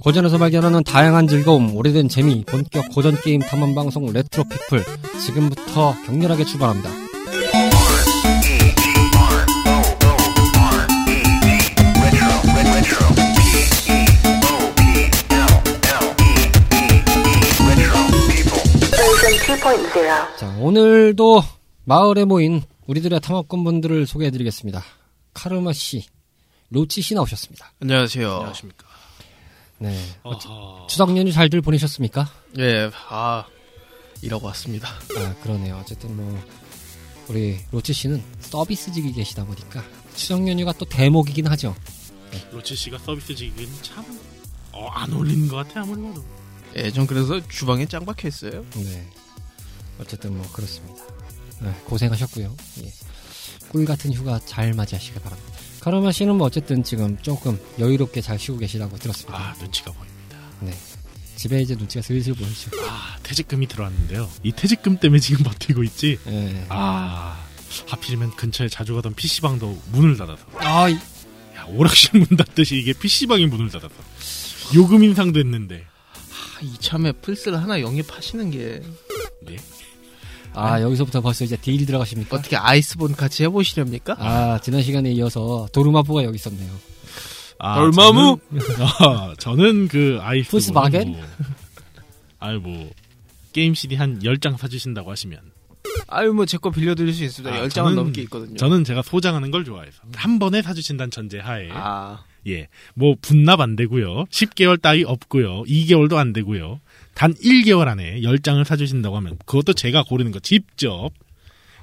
고전에서 발견하는 다양한 즐거움, 오래된 재미, 본격 고전 게임 탐험 방송 레트로 피플 지금부터 격렬하게 출발합니다. 자, 오늘도 마을에 모인 우리들의 탐험꾼 분들을 소개해드리겠습니다. 카르마 씨, 로치 씨 나오셨습니다. 안녕하세요. 안녕하십니까. 네. 어허. 추석 연휴 잘들 보내셨습니까? 예, 아, 일하고 왔습니다. 아, 그러네요. 어쨌든 뭐, 우리 로치 씨는 서비스직이 계시다 보니까 추석 연휴가 또 대목이긴 하죠. 로치 씨가 서비스직은 참, 어, 안 어울리는 것 같아, 아무리 봐도. 예, 전 그래서 주방에 짱 박혀 있어요. 네. 어쨌든 뭐, 그렇습니다. 네, 고생하셨고요. 예. 꿀 같은 휴가 잘 맞이하시길 바랍니다. 카르마 씨는 뭐 어쨌든 지금 조금 여유롭게 잘 쉬고 계시다고 들었습니다. 아, 눈치가 보입니다. 네. 집에 이제 눈치가 슬슬 보이죠. 아, 퇴직금이 들어왔는데요. 이 퇴직금 때문에 지금 버티고 있지. 예. 아, 하필이면 근처에 자주 가던 PC방도 문을 닫아서. 아, 이- 야, 오락실 문 닫듯이 이게 PC방이 문을 닫아서. 요금 인상도 했는데. 아, 이참에 플스를 하나 영입하시는 게 네. 아, 여기서부터 벌써 이제 딜 들어가십니까? 어떻게 아이스본 같이 해보시렵니까? 아, 지난 시간에 이어서 도루마부가 여기 있었네요. 아, 얼마무? 저는, 아, 저는 그 아이스. 푸스바겐? 뭐, 아이 뭐, 게임 CD 한 10장 사주신다고 하시면. 아유, 뭐, 제 거 빌려드릴 수 있습니다. 아, 열 10장은 저는- 넘게 있거든요. 저는 제가 소장하는 걸 좋아해서. 한 번에 사주신다는 전제 하에. 아, 예. 뭐, 분납 안 되고요. 10개월 따위 없고요. 2개월도 안 되고요. 단 1개월 안에 10장을 사주신다고 하면, 그것도 제가 고르는 거 직접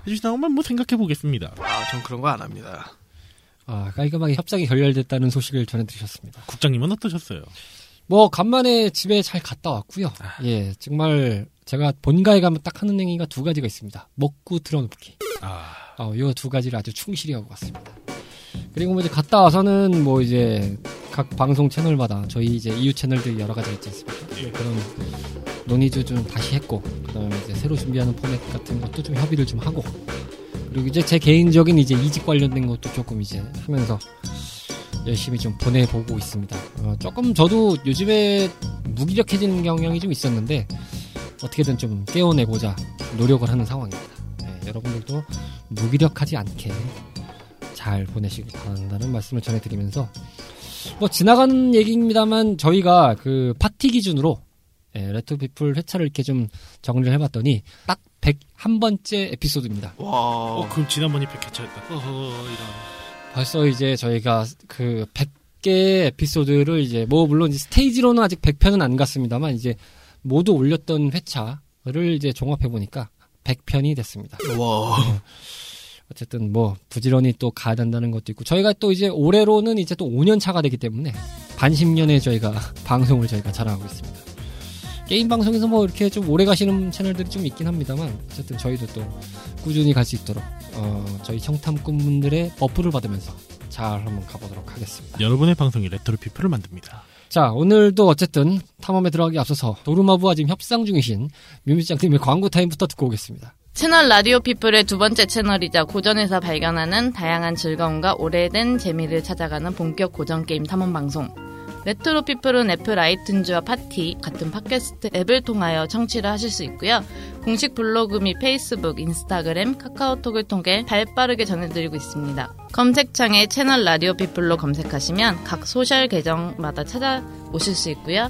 해주신다고 하면 뭐 생각해 보겠습니다. 아, 전 그런 거 안 합니다. 아, 깔끔하게 협상이 결렬됐다는 소식을 전해드리셨습니다. 국장님은 어떠셨어요? 뭐, 간만에 집에 잘 갔다 왔고요. 예, 정말 제가 본가에 가면 딱 하는 행위가 두 가지가 있습니다. 먹고 들어눕기. 아, 어, 이두 가지를 아주 충실히 하고 갔습니다. 그리고 뭐 이제 갔다 와서는 뭐 이제 각 방송 채널마다 저희 이제 이유 채널들이 여러 가지 있지 않습니까? 네, 그런 논의도 좀 다시 했고, 그 다음에 이제 새로 준비하는 포맷 같은 것도 좀 협의를 좀 하고, 그리고 이제 제 개인적인 이제 이직 관련된 것도 조금 이제 하면서 열심히 좀 보내보고 있습니다. 어, 조금 저도 요즘에 무기력해지는 경향이 좀 있었는데, 어떻게든 좀 깨워내고자 노력을 하는 상황입니다. 네, 여러분들도 무기력하지 않게 잘 보내시길 바란다는 말씀을 전해드리면서 뭐 지나가는 얘기입니다만 저희가 그 파티 기준으로 예, 레트피플 회차를 이렇게 좀 정리를 해봤더니 딱 101번째 에피소드입니다. 와, 어, 그럼 지난번이 100회차였다. 어허, 이런. 벌써 이제 저희가 그 100개 에피소드를 이제 뭐 물론 이제 스테이지로는 아직 100편은 안 갔습니다만 이제 모두 올렸던 회차를 이제 종합해 보니까 100편이 됐습니다. 와, 어쨌든 뭐 부지런히 또 가야 된다는 것도 있고 저희가 또 이제 올해로는 이제 또 5년 차가 되기 때문에 반십년에 저희가 방송을 저희가 자랑하고 있습니다. 게임 방송에서 뭐 이렇게 좀 오래 가시는 채널들이 좀 있긴 합니다만 어쨌든 저희도 또 꾸준히 갈 수 있도록 어, 저희 청탐꾼분들의 buff를 받으면서 잘 한번 가보도록 하겠습니다. 여러분의 방송이 레트로 피플을 만듭니다. 자 오늘도 어쨌든 탐험에 들어가기 앞서서 도르마무와 지금 협상 중이신 뮤미짱님의 광고 타임부터 듣고 오겠습니다. 채널 라디오 피플의 두 번째 채널이자 고전에서 발견하는 다양한 즐거움과 오래된 재미를 찾아가는 본격 고전 게임 탐험 방송. 레트로 피플은 애플 아이튠즈와 팟티 같은 팟캐스트 앱을 통하여 청취를 하실 수 있고요. 공식 블로그 및 페이스북, 인스타그램, 카카오톡을 통해 발빠르게 전해드리고 있습니다. 검색창에 채널 라디오 피플로 검색하시면 각 social 계정마다 찾아오실 수 있고요.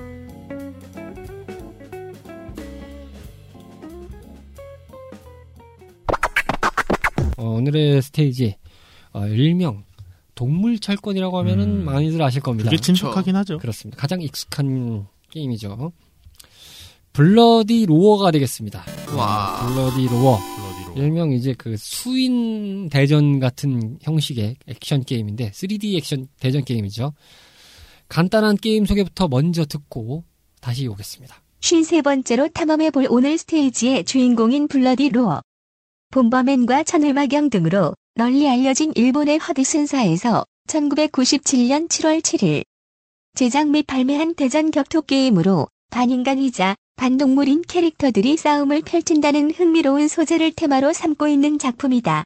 어, 오늘의 스테이지 어, 일명 동물 철권이라고 하면은 음. 많이들 아실 겁니다. 그게 친숙하긴 하죠. 그렇습니다. 가장 익숙한 게임이죠. 블러디 로어가 되겠습니다. 와. 블러디 로어. 블러디 로어. 일명 이제 그 수인 대전 같은 형식의 액션 게임인데 3D 액션 대전 게임이죠. 간단한 게임 소개부터 먼저 듣고 다시 오겠습니다. 53번째로 탐험해볼 오늘 스테이지의 주인공인 블러디 로어. 봄버맨과 천을마경 등으로 널리 알려진 일본의 허드슨사에서 1997년 7월 7일 제작 및 발매한 대전 격투 게임으로 반인간이자 반동물인 캐릭터들이 싸움을 펼친다는 흥미로운 소재를 테마로 삼고 있는 작품이다.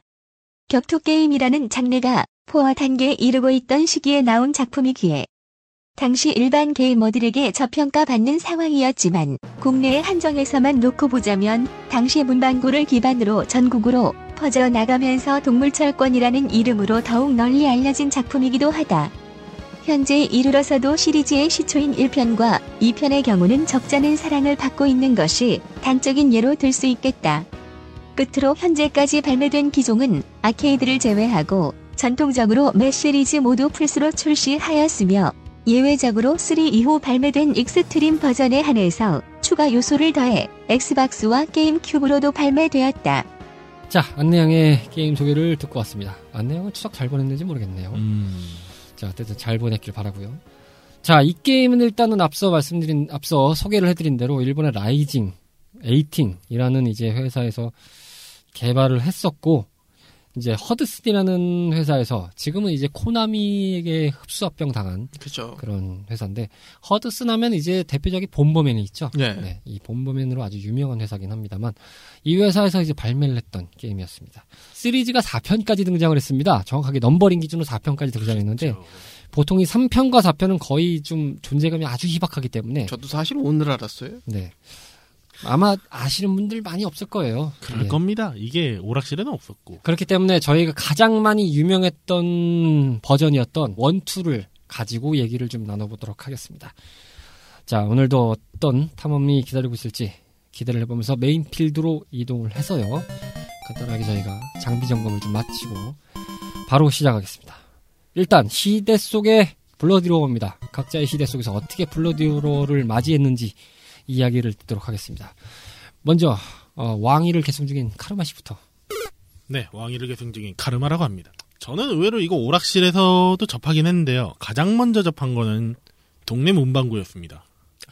격투 게임이라는 장르가 포화 단계에 이르고 있던 시기에 나온 작품이기에 당시 일반 게이머들에게 저평가받는 상황이었지만 국내의 한정에서만 놓고 보자면 당시 문방구를 기반으로 전국으로 퍼져나가면서 동물철권이라는 이름으로 더욱 널리 알려진 작품이기도 하다. 현재 이르러서도 시리즈의 시초인 1편과 2편의 경우는 적잖은 사랑을 받고 있는 것이 단적인 예로 들 수 있겠다. 끝으로 현재까지 발매된 기종은 아케이드를 제외하고 전통적으로 매 시리즈 모두 플스로 출시하였으며 예외적으로 3 이후 발매된 익스트림 버전에 한해서 추가 요소를 더해 엑스박스와 게임 큐브로도 발매되었다. 자, 안내양의 게임 소개를 듣고 왔습니다. 안내양은 추석 잘 보냈는지 모르겠네요. 음. 자, 어쨌든 잘 보냈길 바라고요. 자, 이 게임은 일단은 앞서 말씀드린 앞서 소개를 해드린 대로 일본의 라이징 에이팅이라는 이제 회사에서 개발을 했었고 이제 허드슨이라는 회사에서 지금은 이제 코나미에게 흡수합병 당한 그렇죠. 그런 회사인데 허드슨 하면 이제 대표적인 봄버맨이 있죠. 네. 이 봄버맨으로 아주 유명한 회사긴 합니다만 이 회사에서 이제 발매를 했던 게임이었습니다. 시리즈가 4편까지 등장을 했습니다. 정확하게 넘버링 기준으로 4편까지 등장했는데 그렇죠. 보통 이 3편과 4편은 거의 좀 존재감이 아주 희박하기 때문에 저도 사실 오늘 알았어요. 네. 아마 아시는 분들 많이 없을 거예요. 그럴 예. 겁니다. 이게 오락실에는 없었고. 그렇기 때문에 저희가 가장 많이 유명했던 버전이었던 원투를 가지고 얘기를 좀 나눠보도록 하겠습니다. 자, 오늘도 어떤 탐험이 기다리고 있을지 기대를 해보면서 메인 필드로 이동을 해서요. 간단하게 저희가 장비 점검을 좀 마치고 바로 시작하겠습니다. 일단 시대 속의 블러디로어입니다. 각자의 시대 속에서 어떻게 블러디로어를 맞이했는지 이야기를 듣도록 하겠습니다. 먼저 어, 왕위를 계승 중인 카르마 씨부터. 네, 왕위를 계승 중인 카르마라고 합니다. 저는 의외로 이거 오락실에서도 접하긴 했는데요. 가장 먼저 접한 거는 동네 문방구였습니다.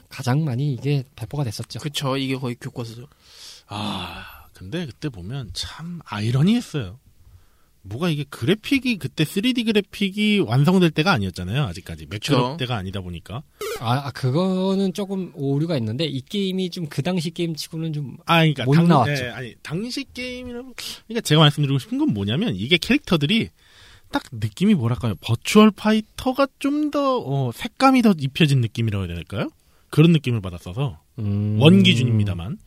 가장 많이 이게 배포가 됐었죠. 그쵸. 이게 거의 교과서죠. 아, 근데 그때 보면 참 아이러니했어요. 뭐가 이게 그래픽이 그때 3D 그래픽이 완성될 때가 아니었잖아요. 아직까지 그쵸. 때가 아니다 보니까. 아, 아, 그거는 조금 오류가 있는데 이 게임이 좀 그 당시 게임치고는 좀 아, 그러니까 못 당, 나왔죠. 예, 아니 당시 게임이라고. 그러니까 제가 말씀드리고 싶은 건 뭐냐면 이게 캐릭터들이 딱 느낌이 뭐랄까요? 버추얼 파이터가 좀더 어, 색감이 더 입혀진 느낌이라고 해야 될까요? 그런 느낌을 받았어서 음... one 기준입니다만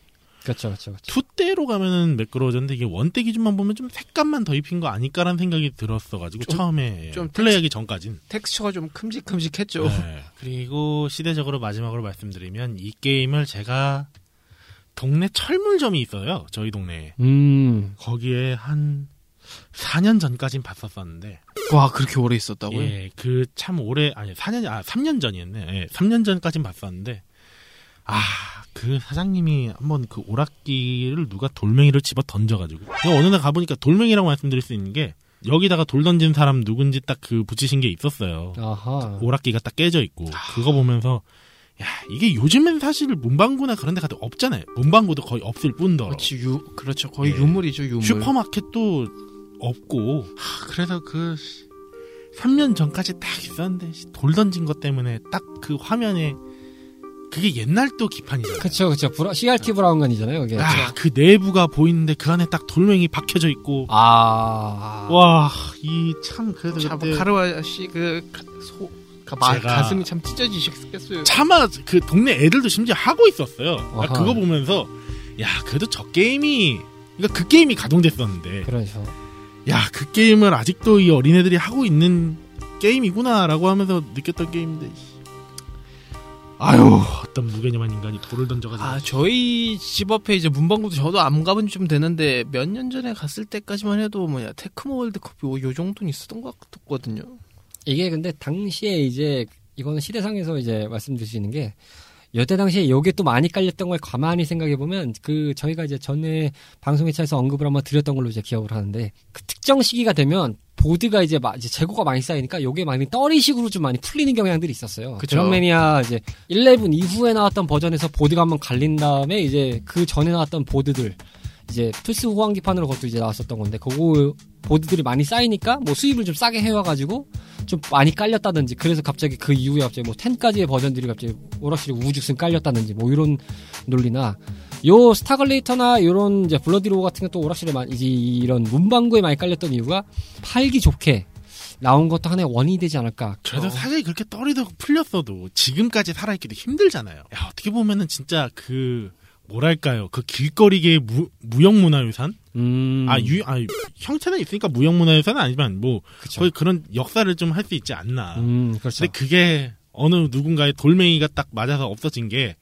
그렇죠, 그렇죠, 그렇죠. two 때로 가면은 매끄러워졌는데 이게 one때 기준만 보면 좀 색감만 더 입힌 거 아닐까라는 생각이 들었어가지고 좀- 처음에 좀 플레이하기 전까진 텍스처가 좀 큼직큼직했죠. 네. 그리고 시대적으로 마지막으로 말씀드리면 이 게임을 제가 동네 철물점이 있어요 저희 동네에 음, 거기에 한 4년 전까진 봤었었는데 와, 그렇게 오래 있었다고요? 예, 그 참 오래 아니 4년 아 3년 전이었네. 예, 3년 전까진 봤었는데 아, 그 사장님이 한번 그 오락기를 누가 돌멩이를 집어 던져 가지고 어느 날 가보니까 돌멩이라고 말씀드릴 수 있는 게 여기다가 돌 던진 사람 누군지 딱 그 붙이신 게 있었어요. 아하. 오락기가 딱 깨져 있고 그거 보면서 야 이게 요즘엔 사실 문방구나 그런 데 가도 없잖아요. 문방구도 거의 없을 뿐더러 그렇지, 유, 그렇죠. 거의 예. 유물이죠, 유물. 슈퍼마켓도 없고 하, 그래서 그 3년 전까지 딱 있었는데 씨, 돌 던진 것 때문에 딱 그 화면에 그게 옛날 또 기판이잖아요. 그쵸, 그쵸. 브라, CRT 브라운관이잖아요, 그게. 아, 그 내부가 보이는데 그 안에 딱 돌멩이 박혀져 있고 아. 와 이 참 그래도 참, 그때 카르마 씨, 그, 가- 소, 가, 마, 제가- 가슴이 참 찢어지셨겠어요. 차마 그 동네 애들도 심지어 하고 있었어요. 아, 아하. 그거 보면서 야 그래도 저 게임이 그러니까 그 게임이 가동됐었는데 그렇죠. 야 그 게임을 아직도 이 어린애들이 하고 있는 게임이구나라고 하면서 느꼈던 게임인데 씨. 아유 어떤 무개념한 인간이 돌을 던져가지고 아, 저희 집 앞에 이제 문방구도 저도 안 가본 지좀 되는데 몇 년 전에 갔을 때까지만 해도 뭐냐 테크모 월드컵이 요- 요 정도는 있었던 것 같거든요. 이게 근데 당시에 이제 이거는 시대상에서 이제 말씀드릴 수 있는 게 여태 당시에 요게 또 많이 깔렸던 걸 가만히 생각해 보면 그 저희가 이제 전에 방송회차에서 언급을 한번 드렸던 걸로 이제 기억을 하는데 그 특정 시기가 되면 보드가 이제, 마- 이제 재고가 많이 쌓이니까 요게 많이 떨이식으로 좀 많이 풀리는 경향들이 있었어요. 그쵸. 드럼매니아 이제 11 이후에 나왔던 버전에서 보드가 한번 갈린 다음에 이제 그 전에 나왔던 보드들 이제 플스 호환기판으로 그것도 이제 나왔었던 건데 그거 보드들이 많이 쌓이니까 뭐 수입을 좀 싸게 해와가지고 좀 많이 깔렸다든지 그래서 갑자기 그 이후에 갑자기 뭐 10까지의 버전들이 갑자기 오락실에 우후죽순 깔렸다든지 뭐 이런 논리나 요 스타글라디에이터나 요런 이제 블러디로어 같은 것도 오락실에 많이 이런 문방구에 많이 깔렸던 이유가 팔기 좋게 나온 것도 하나의 원인이 되지 않을까. 저도 어. 사실 그렇게 떨이도 풀렸어도 지금까지 살아있기도 힘들잖아요. 야, 어떻게 보면은 진짜 그, 뭐랄까요. 그 길거리계의 무, 무형문화유산? 음. 아, 유, 아, 형체는 있으니까 무형문화유산은 아니지만 뭐, 그쵸. 거의 그런 역사를 좀 할 수 있지 않나. 음, 그렇죠. 근데 그게 어느 누군가의 돌멩이가 딱 맞아서 없어진 게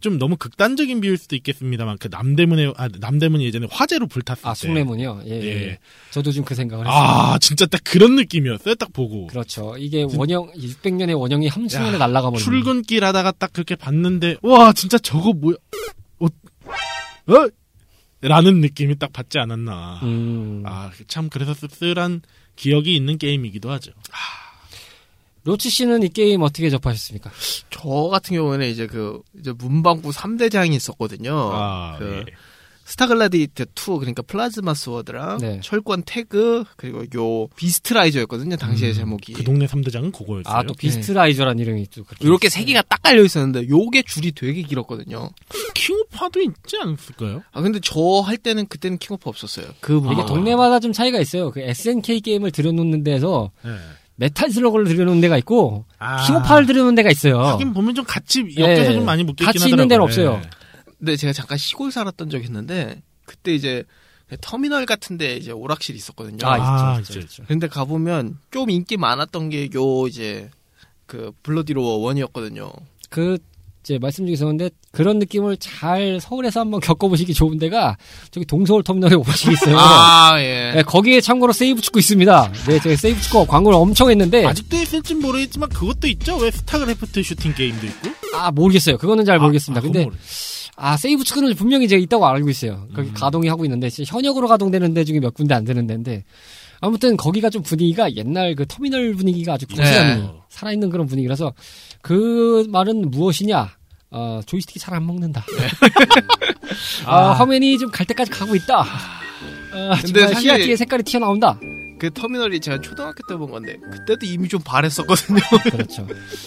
좀 너무 극단적인 비유일 수도 있겠습니다만 그 남대문에 아 남대문이 예전에 화재로 불탔을 아, 때 숭례문이요? 예, 예. 예. 저도 좀 그 생각을 했어요. 아 진짜 딱 그런 느낌이었어요 딱 보고 그렇죠. 이게 원형, 600년의 원형이 한순간에 야, 날아가 버리는. 출근길 하다가 딱 그렇게 봤는데 와 진짜 저거 뭐야 어, 어? 라는 느낌이 딱 받지 않았나 음. 아참 그래서 씁쓸한 기억이 있는 게임이기도 하죠 로치 씨는 이 게임 어떻게 접하셨습니까? 저 같은 경우에는 이제 그 이제 문방구 3대장이 있었거든요. 아 그 예. 스타글라디에이터 2 그러니까 플라즈마 스워드랑 네. 철권 태그 그리고 요 비스트라이저였거든요. 당시의 음, 제목이. 그 동네 3대장은 그거였어요 아, 또 비스트라이저라는 이름이 또 그렇게. 이렇게 세 개가 딱 깔려 있었는데 요게 줄이 되게 길었거든요. 킹오파도 있지 않았을까요? 아 근데 저 할 때는 그때는 킹오파 없었어요. 그 이게 아. 동네마다 좀 차이가 있어요. 그 SNK 게임을 들여놓는 데서 네. 메탈 슬러그를 들여놓는 데가 있고, 아. 킹오파를 들여놓는 데가 있어요. 하긴 보면 좀 같이 엮여서 예. 좀 많이 묶이긴 같이 하더라고요. 있는 데는 예. 없어요. 근데 제가 잠깐 시골 살았던 적이 있는데 그때 이제 터미널 같은데 이제 오락실이 있었거든요. 아, 아, 있죠, 있죠. 있죠. 근데 가 보면 좀 인기 많았던 게 요 이제 그 블러디로어 one이었거든요. 그, 이제 말씀 중에 있었는데, 그런 느낌을 잘 서울에서 한번 겪어보시기 좋은 데가, 저기 동서울 터미널에 오락실이 있어요. 아 예. 네, 거기에 참고로 세이브 축구 있습니다. 네, 제가 세이브 축구 광고를 엄청 했는데, 아직도 있을지 모르겠지만 그것도 있죠. 왜 스타크래프트 슈팅 게임도 있고? 아, 모르겠어요. 그거는 잘 모르겠습니다. 아, 아, 근데, 그건 모르- 아, 세이브 축구는 분명히 제가 있다고 알고 있어요. 거기 음. 가동이 하고 있는데, 현역으로 가동되는 데 중에 몇 군데 안 되는 데인데, 아무튼 거기가 좀 분위기가 옛날 그 터미널 분위기가 아주 고스란히 네. 살아있는 그런 분위기라서, 그 말은 무엇이냐? 어, 조이스틱이 잘 안 먹는다. 아, 화면이 좀 갈 때까지 가고 있다. 어, 근데 CRT의 색깔이 튀어나온다. 그 터미널이 제가 초등학교 때 본 건데 그때도 이미 좀 바랬었거든요. 그렇죠.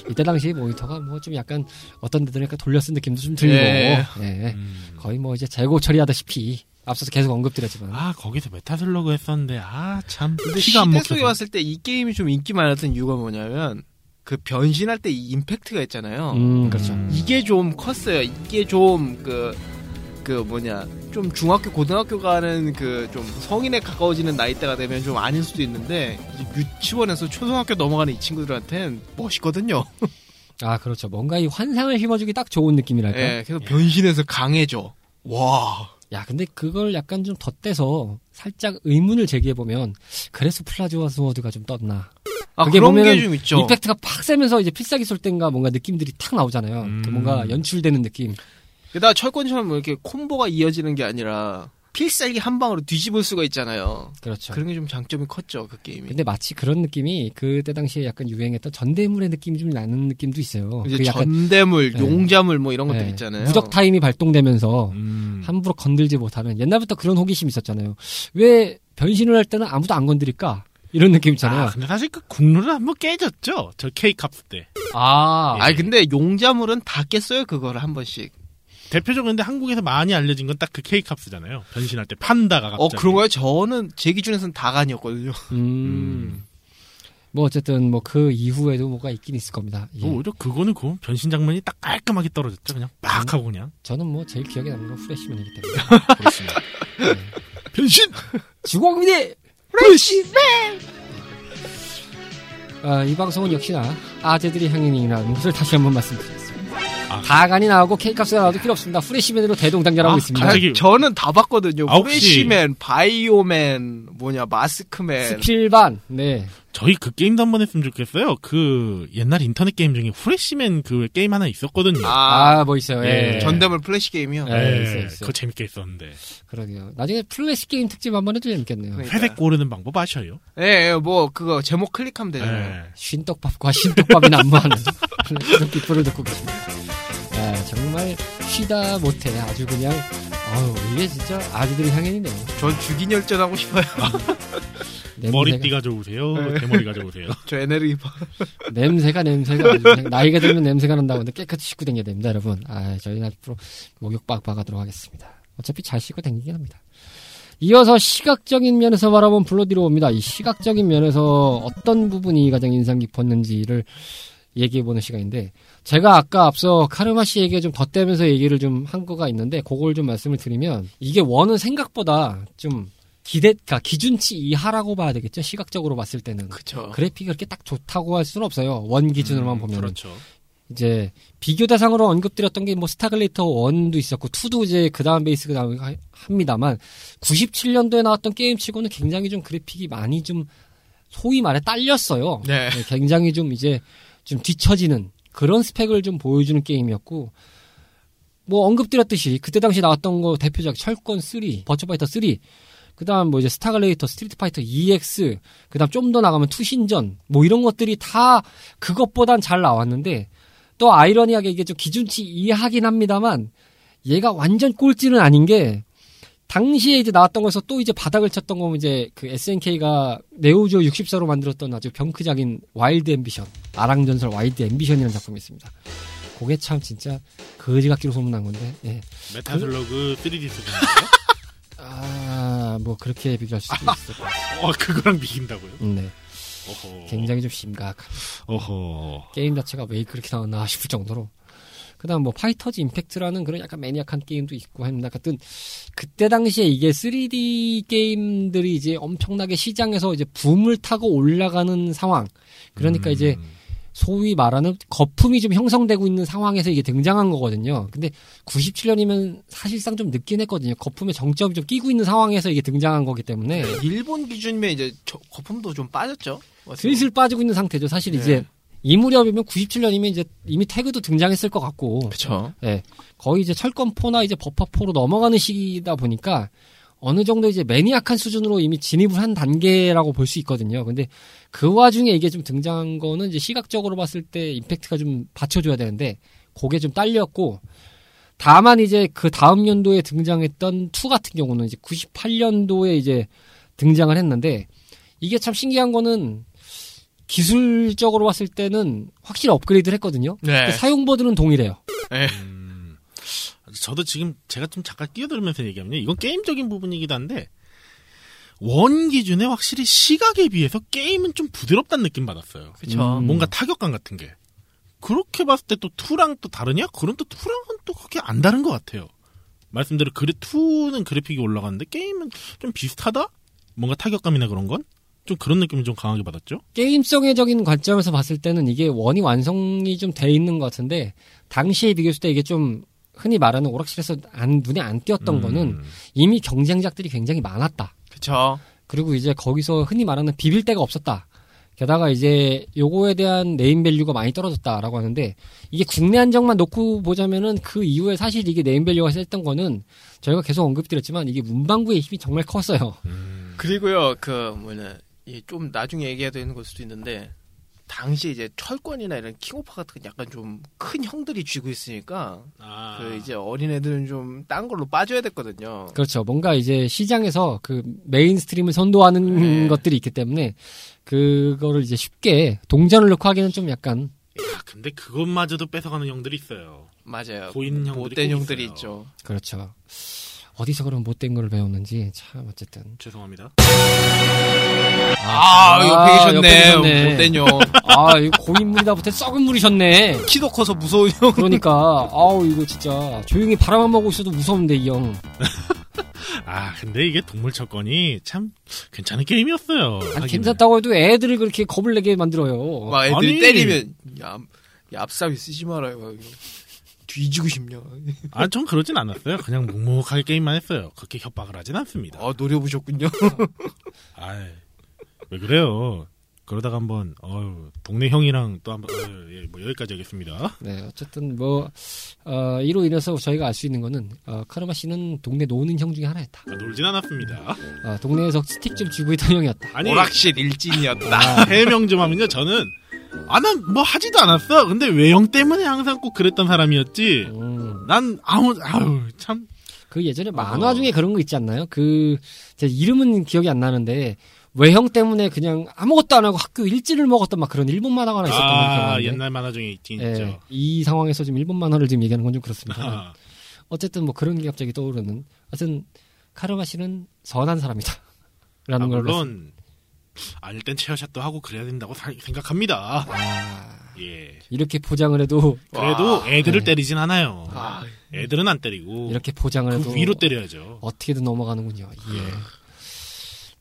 이때 당시 모니터가 뭐 좀 약간 어떤 데들은 약간 돌려 쓴 느낌도 좀 들고, 예. 예. 음. 거의 뭐 이제 재고 처리하다시피 앞서서 계속 언급드렸지만 아 거기서 메타슬러그 했었는데 아참 근데 피가 안 시대 먹혀서 속에 봤을 때 이 게임이 좀 인기 많았던 이유가 뭐냐면 그 변신할 때 이 임팩트가 있잖아요. 음 그렇죠. 음. 이게 좀 컸어요. 이게 좀그그 뭐냐 좀 중학교 고등학교 가는 그 좀 성인에 가까워지는 나이대가 되면 좀 아닐 수도 있는데 이제 유치원에서 초등학교 넘어가는 이 친구들한테는 멋있거든요. 아 그렇죠. 뭔가 이 환상을 심어주기 딱 좋은 느낌이랄까. 예, 그래서 변신해서 강해져. 와. 야 근데 그걸 약간 좀 덧대서 살짝 의문을 제기해 보면 그래서 플라즈마 스워드가 좀 떴나. 아 그게 그런 게 좀 있죠. 임팩트가 팍 세면서 이제 필살기 쏠 땐가 뭔가 느낌들이 탁 나오잖아요. 음. 그 뭔가 연출되는 느낌. 게다가 철권처럼 뭐 이렇게 콤보가 이어지는 게 아니라 필살기 한 방으로 뒤집을 수가 있잖아요. 그렇죠. 그런 게 좀 장점이 컸죠 그 게임이. 근데 마치 그런 느낌이 그때 당시에 약간 유행했던 전대물의 느낌이 좀 나는 느낌도 있어요. 그 약간 전대물, 네. 용자물 뭐 이런 것들 네, 있잖아요. 무적 타임이 발동되면서 음. 함부로 건들지 못하는 옛날부터 그런 호기심이 있었잖아요. 왜 변신을 할 때는 아무도 안 건드릴까? 이런 느낌 있잖아요. 아 근데 사실 그 국룰은 한번 깨졌죠. 저 K캅스 때 아, 아니 근데 용자물은 다 깼어요 그거를 한 번씩. 대표적으로 근데 한국에서 많이 알려진 건 딱그 K캅스잖아요. 변신할 때 판다가 갑자기. 어 그런가요? 저는 제 기준에서는 다간이었거든요. 음. 뭐 어쨌든 뭐 그 이후에도 뭐가 있긴 있을 겁니다. 예. 어, 오히려 그거는 그 변신 장면이 딱 깔끔하게 떨어졌죠. 그냥 빡 하고 그냥. 저는 뭐 제일 기억에 남는 건 후레시맨이기 때문에. 그렇습니다. 변신. 주공민의 후레시맨! 아, 이 방송은 역시나 아재들의 향연이라는 것을 다시 한번 말씀드리겠습니다. 아, 다간이 나오고 K캅이 나와도 필요 없습니다. 후레시맨으로 대동단결하고 아, 있습니다. 갑자기- 저는 다 봤거든요. 아, 후레시맨, 바이오맨, 뭐냐 마스크맨. 스필반, 네. 저희 그 게임도 한번 했으면 좋겠어요. 그 옛날 인터넷 게임 중에 후레시맨 그 게임 하나 있었거든요. 아, 아, 뭐 있어요. 예. 예. 전대물 플래시 게임이요. 네. 예, 있어요, 있어요. 그거 재밌게 했었는데. 그러게요. 나중에 플래시 게임 특집 한번 해도 재밌겠네요. 네. 회색 고르는 방법 아셔요? 예, 예, 뭐 그거 제목 클릭하면 되잖아요. 예. 쉰떡밥과 신떡밥이 난무하는 그런 기쁨을 듣고 계십니다. 아, 정말 쉬다 못해 아주 그냥 아우 이게 진짜 아재들의 향연이네요. 전 죽인 열전 하고 싶어요. 냄새가, 머리띠가 좋으세요? 네. 대머리가 좋으세요? 저 에너지 바. 냄새가 냄새가 나이가 들면 냄새가 난다고 하는데 깨끗이 씻고 다녀야 됩니다, 여러분. 아, 저희는 앞으로 목욕 빡빡하도록 하겠습니다. 어차피 잘 씻고 다니긴 합니다. 이어서 시각적인 면에서 바라본 블러디로 옵니다. 이 시각적인 면에서 어떤 부분이 가장 인상 깊었는지를 얘기해보는 시간인데, 제가 아까 앞서 카르마 씨 얘기에 좀 덧대면서 얘기를 좀 한 거가 있는데, 그걸 좀 말씀을 드리면, 이게 원은 생각보다 좀 기대, 그러니까 기준치 이하라고 봐야 되겠죠? 시각적으로 봤을 때는. 그쵸. 그래픽이 그렇게 딱 좋다고 할 수는 없어요. 원 기준으로만 음, 보면. 그렇죠. 이제 비교 대상으로 언급드렸던 게 뭐 스타글래디에이터 1도 있었고 2도 이제 그 다음 베이스가 나오긴 하- 합니다만 97년도에 나왔던 게임치고는 굉장히 좀 그래픽이 많이 좀 소위 말해 딸렸어요. 네. 네, 굉장히 좀 이제 좀 뒤처지는 그런 스펙을 좀 보여주는 게임이었고 뭐 언급드렸듯이 그때 당시 나왔던 거 대표작 철권 3, 버추어파이터 3, 그다음 뭐 이제 스타글래디에이터, 스트리트 파이터 EX, 그다음 좀 더 나가면 투신전 뭐 이런 것들이 다 그것보단 잘 나왔는데 또 아이러니하게 이게 좀 기준치 이하긴 합니다만 얘가 완전 꼴찌는 아닌 게 당시에 이제 나왔던 거에서 또 이제 바닥을 쳤던 거면 이제 그 SNK가 네오지오 64로 만들었던 아주 병크작인 와일드 앰비션, 아랑전설 와일드 앰비션이라는 작품이 있습니다. 그게 참 진짜 거지 같기로 소문난 건데, 예. 메타슬러그 3D 수준이요? 아, 뭐 그렇게 비교할 수도 있을 것 같아요. 어, 그거랑 비긴다고요? 네. 어허. 굉장히 좀 심각한. 어허. 게임 자체가 왜 그렇게 나왔나 싶을 정도로. 그 다음 뭐 파이터즈 임팩트라는 그런 약간 maniac한 게임도 있고 합니다. 같은 그때 당시에 이게 3D 게임들이 이제 엄청나게 시장에서 이제 붐을 타고 올라가는 상황. 그러니까 음. 이제 소위 말하는 거품이 좀 형성되고 있는 상황에서 이게 등장한 거거든요. 근데 97년이면 사실상 좀 늦긴 했거든요. 거품의 정점이 좀 끼고 있는 상황에서 이게 등장한 거기 때문에 일본 기준이면 이제 저- 거품도 좀 빠졌죠. 슬슬 빠지고 있는 상태죠. 사실 네. 이제 이 무렵이면 97년이면 이제 이미 태그도 등장했을 것 같고 그쵸. 예, 거의 이제 철권포나 이제 버퍼포로 넘어가는 시기다 보니까 어느 정도 이제 매니악한 수준으로 이미 진입을 한 단계라고 볼 수 있거든요. 근데 그 와중에 이게 좀 등장한 거는 이제 시각적으로 봤을 때 임팩트가 좀 받쳐줘야 되는데 그게 좀 딸렸고 다만 이제 그 다음 연도에 등장했던 2 같은 경우는 이제 98년도에 이제 등장을 했는데 이게 참 신기한 거는 기술적으로 봤을 때는 확실히 업그레이드를 했거든요. 네. 근데 사용보드는 동일해요. 음, 저도 지금 제가 좀 잠깐 끼어들면서 얘기하면요. 이건 게임적인 부분이기도 한데 원 기준에 확실히 시각에 비해서 게임은 좀 부드럽다는 느낌 받았어요. 그쵸. 음. 뭔가 타격감 같은 게. 그렇게 봤을 때또 2랑 또 다르냐? 그럼 또 2랑은 또 그렇게 안 다른 것 같아요. 말씀대로 그래 2는 그래픽이 올라가는데 게임은 좀 비슷하다? 뭔가 타격감이나 그런 건? 좀 그런 느낌이 좀 강하게 받았죠? 게임성애적인 관점에서 봤을 때는 이게 원이 완성이 좀 돼 있는 것 같은데 당시에 비교했을 때 이게 좀 흔히 말하는 오락실에서 안, 눈에 안 띄었던 음. 거는 이미 경쟁작들이 굉장히 많았다. 그쵸. 그리고 이제 거기서 흔히 말하는 비빌 데가 없었다. 게다가 이제 요거에 대한 네임밸류가 많이 떨어졌다라고 하는데 이게 국내 한정만 놓고 보자면은 그 이후에 사실 이게 네임밸류가 셌던 거는 저희가 계속 언급드렸지만 이게 문방구의 힘이 정말 컸어요. 음. 그리고요, 그, 뭐냐, 이좀 나중에 얘기해야 되는 걸 수도 있는데, 당시 이제 철권이나 이런 킹오파 같은 건 약간 좀 큰 형들이 쥐고 있으니까, 아. 그 이제 어린애들은 좀 딴 걸로 빠져야 됐거든요. 그렇죠. 뭔가 이제 시장에서 그 mainstream을 선도하는 네. 것들이 있기 때문에 그거를 이제 쉽게 동전을 넣고 하기는 좀 약간 야, 근데 그것마저도 뺏어가는 형들이 있어요. 맞아요. 보이는 형들이 못된 꼭 형들이 있어요. 있죠. 그렇죠. 어디서 그런 못된 거를 배웠는지 참 어쨌든 죄송합니다. 아, 옆에 계셨네. 못된 형. 아, 이거 고인물이다 못해 썩은 물이셨네. 키도 커서 무서운 형. 그러니까 아우 이거 진짜 조용히 바람만 먹고 있어도 무서운데 이 형. 아, 근데 이게 동물 철권이 참 괜찮은 게임이었어요. 아니. 괜찮다고 해도 애들을 그렇게 겁을 내게 만들어요. 막 애들 아니. 때리면, 얍, 얍삽이 쓰지 말아요. 뒤지고 싶냐. 아, 전 그러진 않았어요. 그냥 묵묵하게 게임만 했어요. 그렇게 협박을 하진 않습니다. 아, 노려보셨군요. 아이, 왜 그래요? 그러다가 한번, 어휴, 동네 형이랑 또 한번, 어휴, 예, 뭐 여기까지 하겠습니다. 네, 어쨌든 뭐 어, 이로 인해서 저희가 알 수 있는 거는 어, 카르마 씨는 동네 노는 형 중에 하나였다. 아, 놀진 않았습니다. 어, 동네에서 스틱 좀 쥐고 있던 형이었다. 아니, 오락실 일진이었다. 아, 해명 좀 하면요, 저는, 아, 난 뭐 하지도 않았어. 근데 외형 때문에 항상 꼭 그랬던 사람이었지. 음, 난 아무, 아유, 참. 그 예전에 만화 어. 중에 그런 거 있지 않나요? 그, 제 이름은 기억이 안 나는데, 외형 때문에 그냥 아무것도 안 하고 학교 일지를 먹었던 막 그런 일본 만화가 하나 있었던 거 아, 기억나는데. 옛날 만화 중에 있긴 예, 있죠. 이 상황에서 지금 일본 만화를 지금 얘기하는 건 좀 그렇습니다. 아, 어쨌든 뭐 그런 게 갑자기 떠오르는. 하여튼, 카르마 씨는 선한 사람이다. 아, 라는 걸로. 물론, 아닐 땐 체어샷도 하고 그래야 된다고 사- 생각합니다. 아, 예. 이렇게 포장을 해도, 그래도 애들을 네. 때리진 않아요. 아, 애들은 안 때리고. 이렇게 포장을 해도. 그 위로 때려야죠. 어떻게든 넘어가는군요. 예.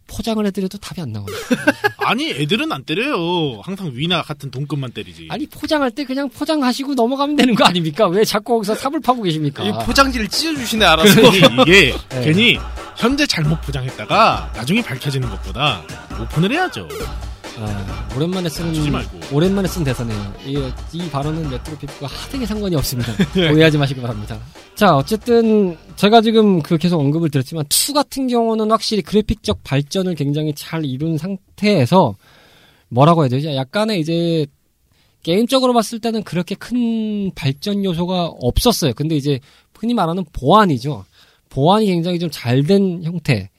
포장을 해드려도 답이 안 나오네. 아니, 애들은 안 때려요. 항상 위나 같은 동급만 때리지. 아니 포장할 때 그냥 포장하시고 넘어가면 되는 거 아닙니까? 왜 자꾸 거기서 삽을 파고 계십니까? 이 포장지를 찢어주시네, 알아서. 이게 네. 괜히 현재 잘못 포장했다가 나중에 밝혀지는 것보다 오픈을 해야죠. 아, 오랜만에 주지 말고. 오랜만에 쓴 대사네요. 이, 이 발언은 레트로피프가 하등의 상관이 없습니다. 오해하지 마시기 바랍니다. 자, 어쨌든 제가 지금 그 계속 언급을 드렸지만 2 같은 경우는 확실히 그래픽적 발전을 굉장히 잘 이룬 상태에서 뭐라고 해야 되죠? 약간의 이제 게임적으로 봤을 때는 그렇게 큰 발전 요소가 없었어요. 근데 이제 흔히 말하는 보안이죠. 보안이 굉장히 좀 잘 된 형태.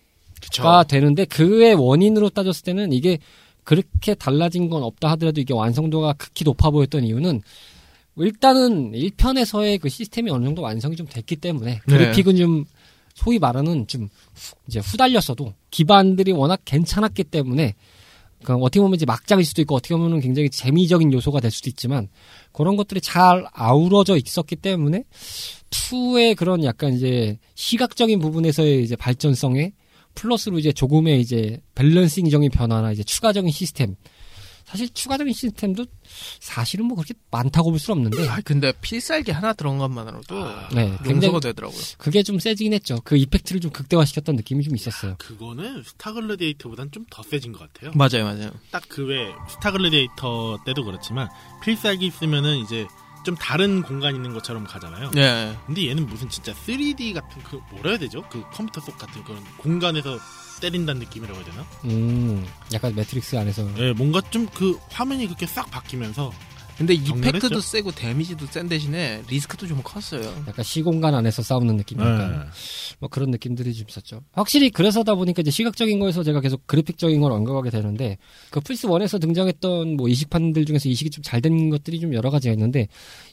그쵸. 가 되는데 그의 원인으로 따졌을 때는 이게 그렇게 달라진 건 없다 하더라도 이게 완성도가 극히 높아 보였던 이유는 일단은 1편에서의 그 시스템이 어느 정도 완성이 좀 됐기 때문에 네. 그래픽은 좀 소위 말하는 좀 후- 이제 후달렸어도 기반들이 워낙 괜찮았기 때문에 그 어떻게 보면 이제 막장일 수도 있고 어떻게 보면 굉장히 재미적인 요소가 될 수도 있지만 그런 것들이 잘 아우러져 있었기 때문에 2의 그런 약간 이제 시각적인 부분에서의 이제 발전성에 플러스로 이제 조금의 이제 밸런싱적인 변화나 이제 추가적인 시스템. 사실 추가적인 시스템도 사실은 뭐 그렇게 많다고 볼 수는 없는데, 아, 근데 필살기 하나 들어간 것만으로도 네, 굉장히 되더라고요. 그게 좀 세지긴 했죠. 그 이펙트를 좀 극대화시켰던 느낌이 좀 있었어요. 그거는 스타글래디에이터보단 좀 더 세진 것 같아요. 맞아요, 맞아요. 딱 그 외 스타글래디에이터 때도 그렇지만 필살기 쓰면은 이제 좀 다른 공간 있는 것처럼 가잖아요. 예. 근데 얘는 무슨 진짜 3D 같은 그 뭐라 해야 되죠? 그 컴퓨터 속 같은 그런 공간에서 때린다는 느낌이라고 해야 되나? 음, 약간 매트릭스 안에서. 예, 뭔가 좀 그 화면이 그렇게 싹 바뀌면서 근데 강렬했죠? 이펙트도 세고 데미지도 센 대신에 리스크도 좀 컸어요. 약간 시공간 안에서 싸우는 느낌이니까. 예. 뭐 그런 느낌들이 좀 있었죠. 확실히 그래서다 보니까 이제 시각적인 거에서 제가 계속 그래픽적인 걸 언급하게 되는데 그 플스 1에서 등장했던 뭐 이식판들 중에서 이식이 좀 잘 된 것들이 좀 여러 가지가 있는데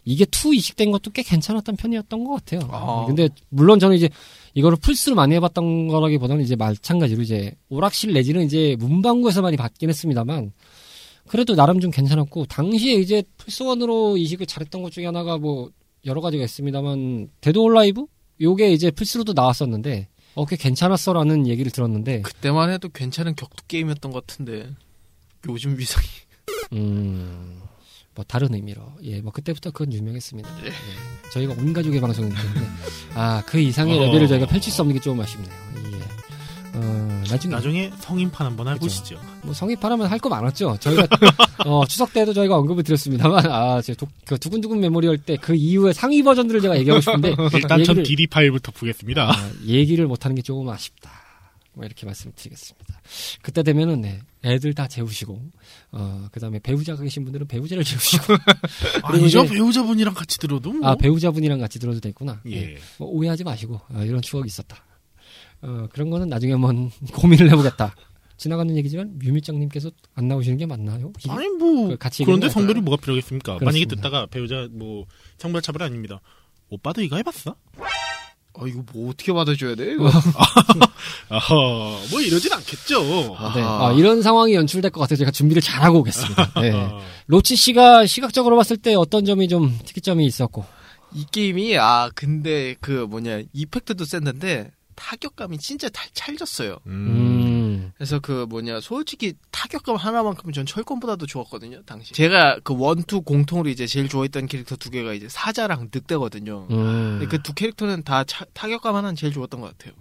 이게 2 이식된 것도 꽤 괜찮았던 편이었던 것 같아요. 아. 근데 물론 저는 이제 이거를 플스로 많이 해봤던 거라기보다는 이제 마찬가지로 이제 오락실 내지는 이제 문방구에서 많이 받긴 했습니다만 그래도 나름 좀 괜찮았고 당시에 이제 플스 1으로 이식을 잘했던 것 중에 하나가 뭐 여러 가지가 있습니다만 데드 오어 얼라이브 요게 이제 플스로도 나왔었는데 어, 꽤 괜찮았어라는 얘기를 들었는데 그때만 해도 괜찮은 격투 게임이었던 것 같은데 요즘 위상이 음, 뭐 다른 의미로 예, 뭐 그때부터 그건 유명했습니다. 예. 예. 저희가 온 가족의 방송이기 때문에 아그 이상의 어. 레벨을 저희가 펼칠 수 없는 게 조금 아쉽네요. 예. 어, 나중에 나중에 성인판 한번. 해보시죠. 뭐 성입하라면 할 거 많았죠. 저희가 어, 추석 때도 저희가 언급을 드렸습니다만 아, 제 도, 그 두근두근 메모리할 때그 이후의 상위 버전들을 제가 얘기하고 싶은데 일단 전 DD 파일부터 보겠습니다. 아, 얘기를 못하는 게 조금 아쉽다. 뭐 이렇게 말씀드리겠습니다. 그때 되면은 네, 애들 다 재우시고 어 그다음에 배우자가 계신 분들은 배우자를 재우시고 아니죠 이제- 배우자분이랑 같이 들어도 뭐. 아 배우자분이랑 같이 들어도 되겠구나. 네. 예. 뭐 오해하지 마시고 아, 이런 추억이 있었다. 어 그런 거는 나중에 한번 고민을 해보겠다. 지나가는 얘기지만 뮤밀장님께서 안 나오시는 게 맞나요? 아니 뭐 그 같이 그런데 성별이 뭐가 필요하겠습니까? 만약에 그렇습니다. 듣다가 배우자 뭐 성별 차별 아닙니다. 오빠도 이거 해봤어? 어 이거 뭐 어떻게 받아줘야 돼? 이거? 어허, 뭐 이러진 않겠죠. 네. 아, 이런 상황이 연출될 것 같아서 제가 준비를 잘하고 오겠습니다. 네. 어, 로치 씨가 시각적으로 봤을 때 어떤 점이 좀 특이점이 있었고 이 게임이 아 근데 그 뭐냐 이펙트도 셌는데 타격감이 진짜 잘 찰졌어요. 음. 그래서 그 뭐냐 솔직히 타격감 하나만큼은 전 철권보다도 좋았거든요 당시 제가 그 원투 공통으로 이제 제일 좋아했던 캐릭터 두 개가 이제 사자랑 늑대거든요 음. 그두 캐릭터는 다 차- 타격감 하나는 제일 좋았던 것 같아요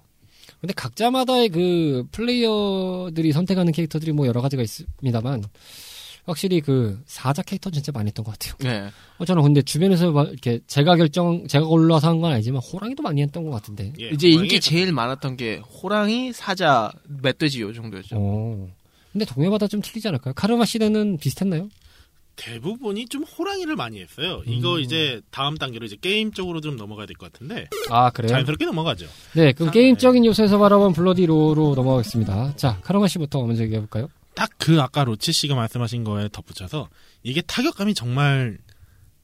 근데 각자마다의 그 플레이어들이 선택하는 캐릭터들이 뭐 여러 가지가 있습니다만 확실히 그 사자 캐릭터 진짜 많이 했던 것 같아요. 네 어, 저는 근데 주변에서 막 이렇게 제가 결정 제가 골라서 한 건 아니지만 호랑이도 많이 했던 것 같은데. 예, 이제 인기 제일 많았던 게 호랑이 사자 멧돼지 요 정도였죠 어. 근데 동네마다 좀 틀리지 않을까요? 카르마 시대는 비슷했나요? 대부분이 좀 호랑이를 많이 했어요. 이거 음. 이제 다음 단계로 이제 게임 쪽으로 좀 넘어가야 될 것 같은데 아 그래요? 자연스럽게 넘어가죠. 네, 그럼 아, 게임적인 요소에서 바라본 블러디 로로 넘어가겠습니다. 자, 카르마 씨부터 먼저 얘기해 볼까요? 딱 그 아까 로치 씨가 말씀하신 거에 덧붙여서 이게 타격감이 정말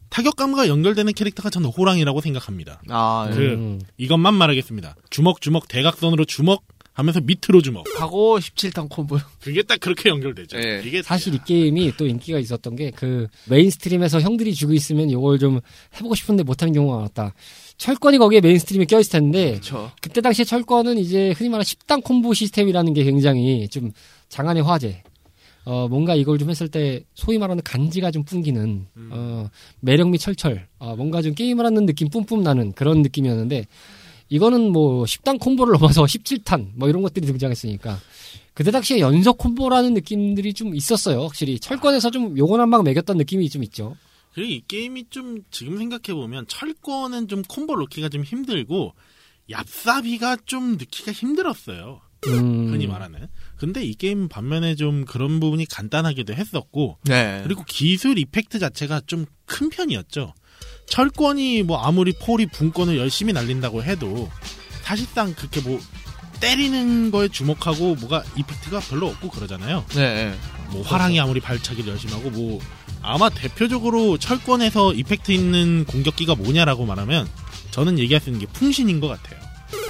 타격감과 연결되는 캐릭터가 저는 호랑이라고 생각합니다. 아 그- 음. 이것만 말하겠습니다. 주먹 주먹 대각선으로 주먹 하면서 밑으로 주먹. 하고 17단 콤보 그게 딱 그렇게 연결되죠. 예. 이게 사실 이 게임이 또 인기가 있었던 게 그 mainstream에서 형들이 쥐고 있으면 이걸 좀 해보고 싶은데 못하는 경우가 많았다. 철권이 거기에 mainstream에 껴있을 텐데 그렇죠 그때 당시에 철권은 이제 흔히 말하는 10단 콤보 시스템이라는 게 굉장히 좀 장안의 화제. 어, 뭔가 이걸 좀 했을 때 소위 말하는 간지가 좀 뿜기는, 음. 어, 매력 및 철철, 어, 뭔가 좀 게임을 하는 느낌 뿜뿜 나는 그런 느낌이었는데, 이거는 뭐 10단 콤보를 넘어서 17단, 뭐 이런 것들이 등장했으니까, 그때 당시에 연속 콤보라는 느낌들이 좀 있었어요. 확실히. 철권에서 좀 요건 한 방 먹였던 느낌이 좀 있죠. 그리고 이 게임이 좀 지금 생각해 보면 철권은 좀 콤보 넣기가 좀 힘들고 얍삽이가 좀 넣기가 힘들었어요. 음. 흔히 말하는. 근데 이 게임 반면에 좀 그런 부분이 간단하기도 했었고 네 그리고 기술 이펙트 자체가 좀 큰 편이었죠. 철권이 뭐 아무리 폴이 분권을 열심히 날린다고 해도 사실상 그렇게 뭐 때리는 거에 주목하고 뭐가 이펙트가 별로 없고 그러잖아요. 네. 뭐 화랑이 아무리 발차기를 열심히 하고 뭐 아마 대표적으로 철권에서 이펙트 있는 공격기가 뭐냐라고 말하면 저는 얘기할 수 있는 게 풍신인 것 같아요.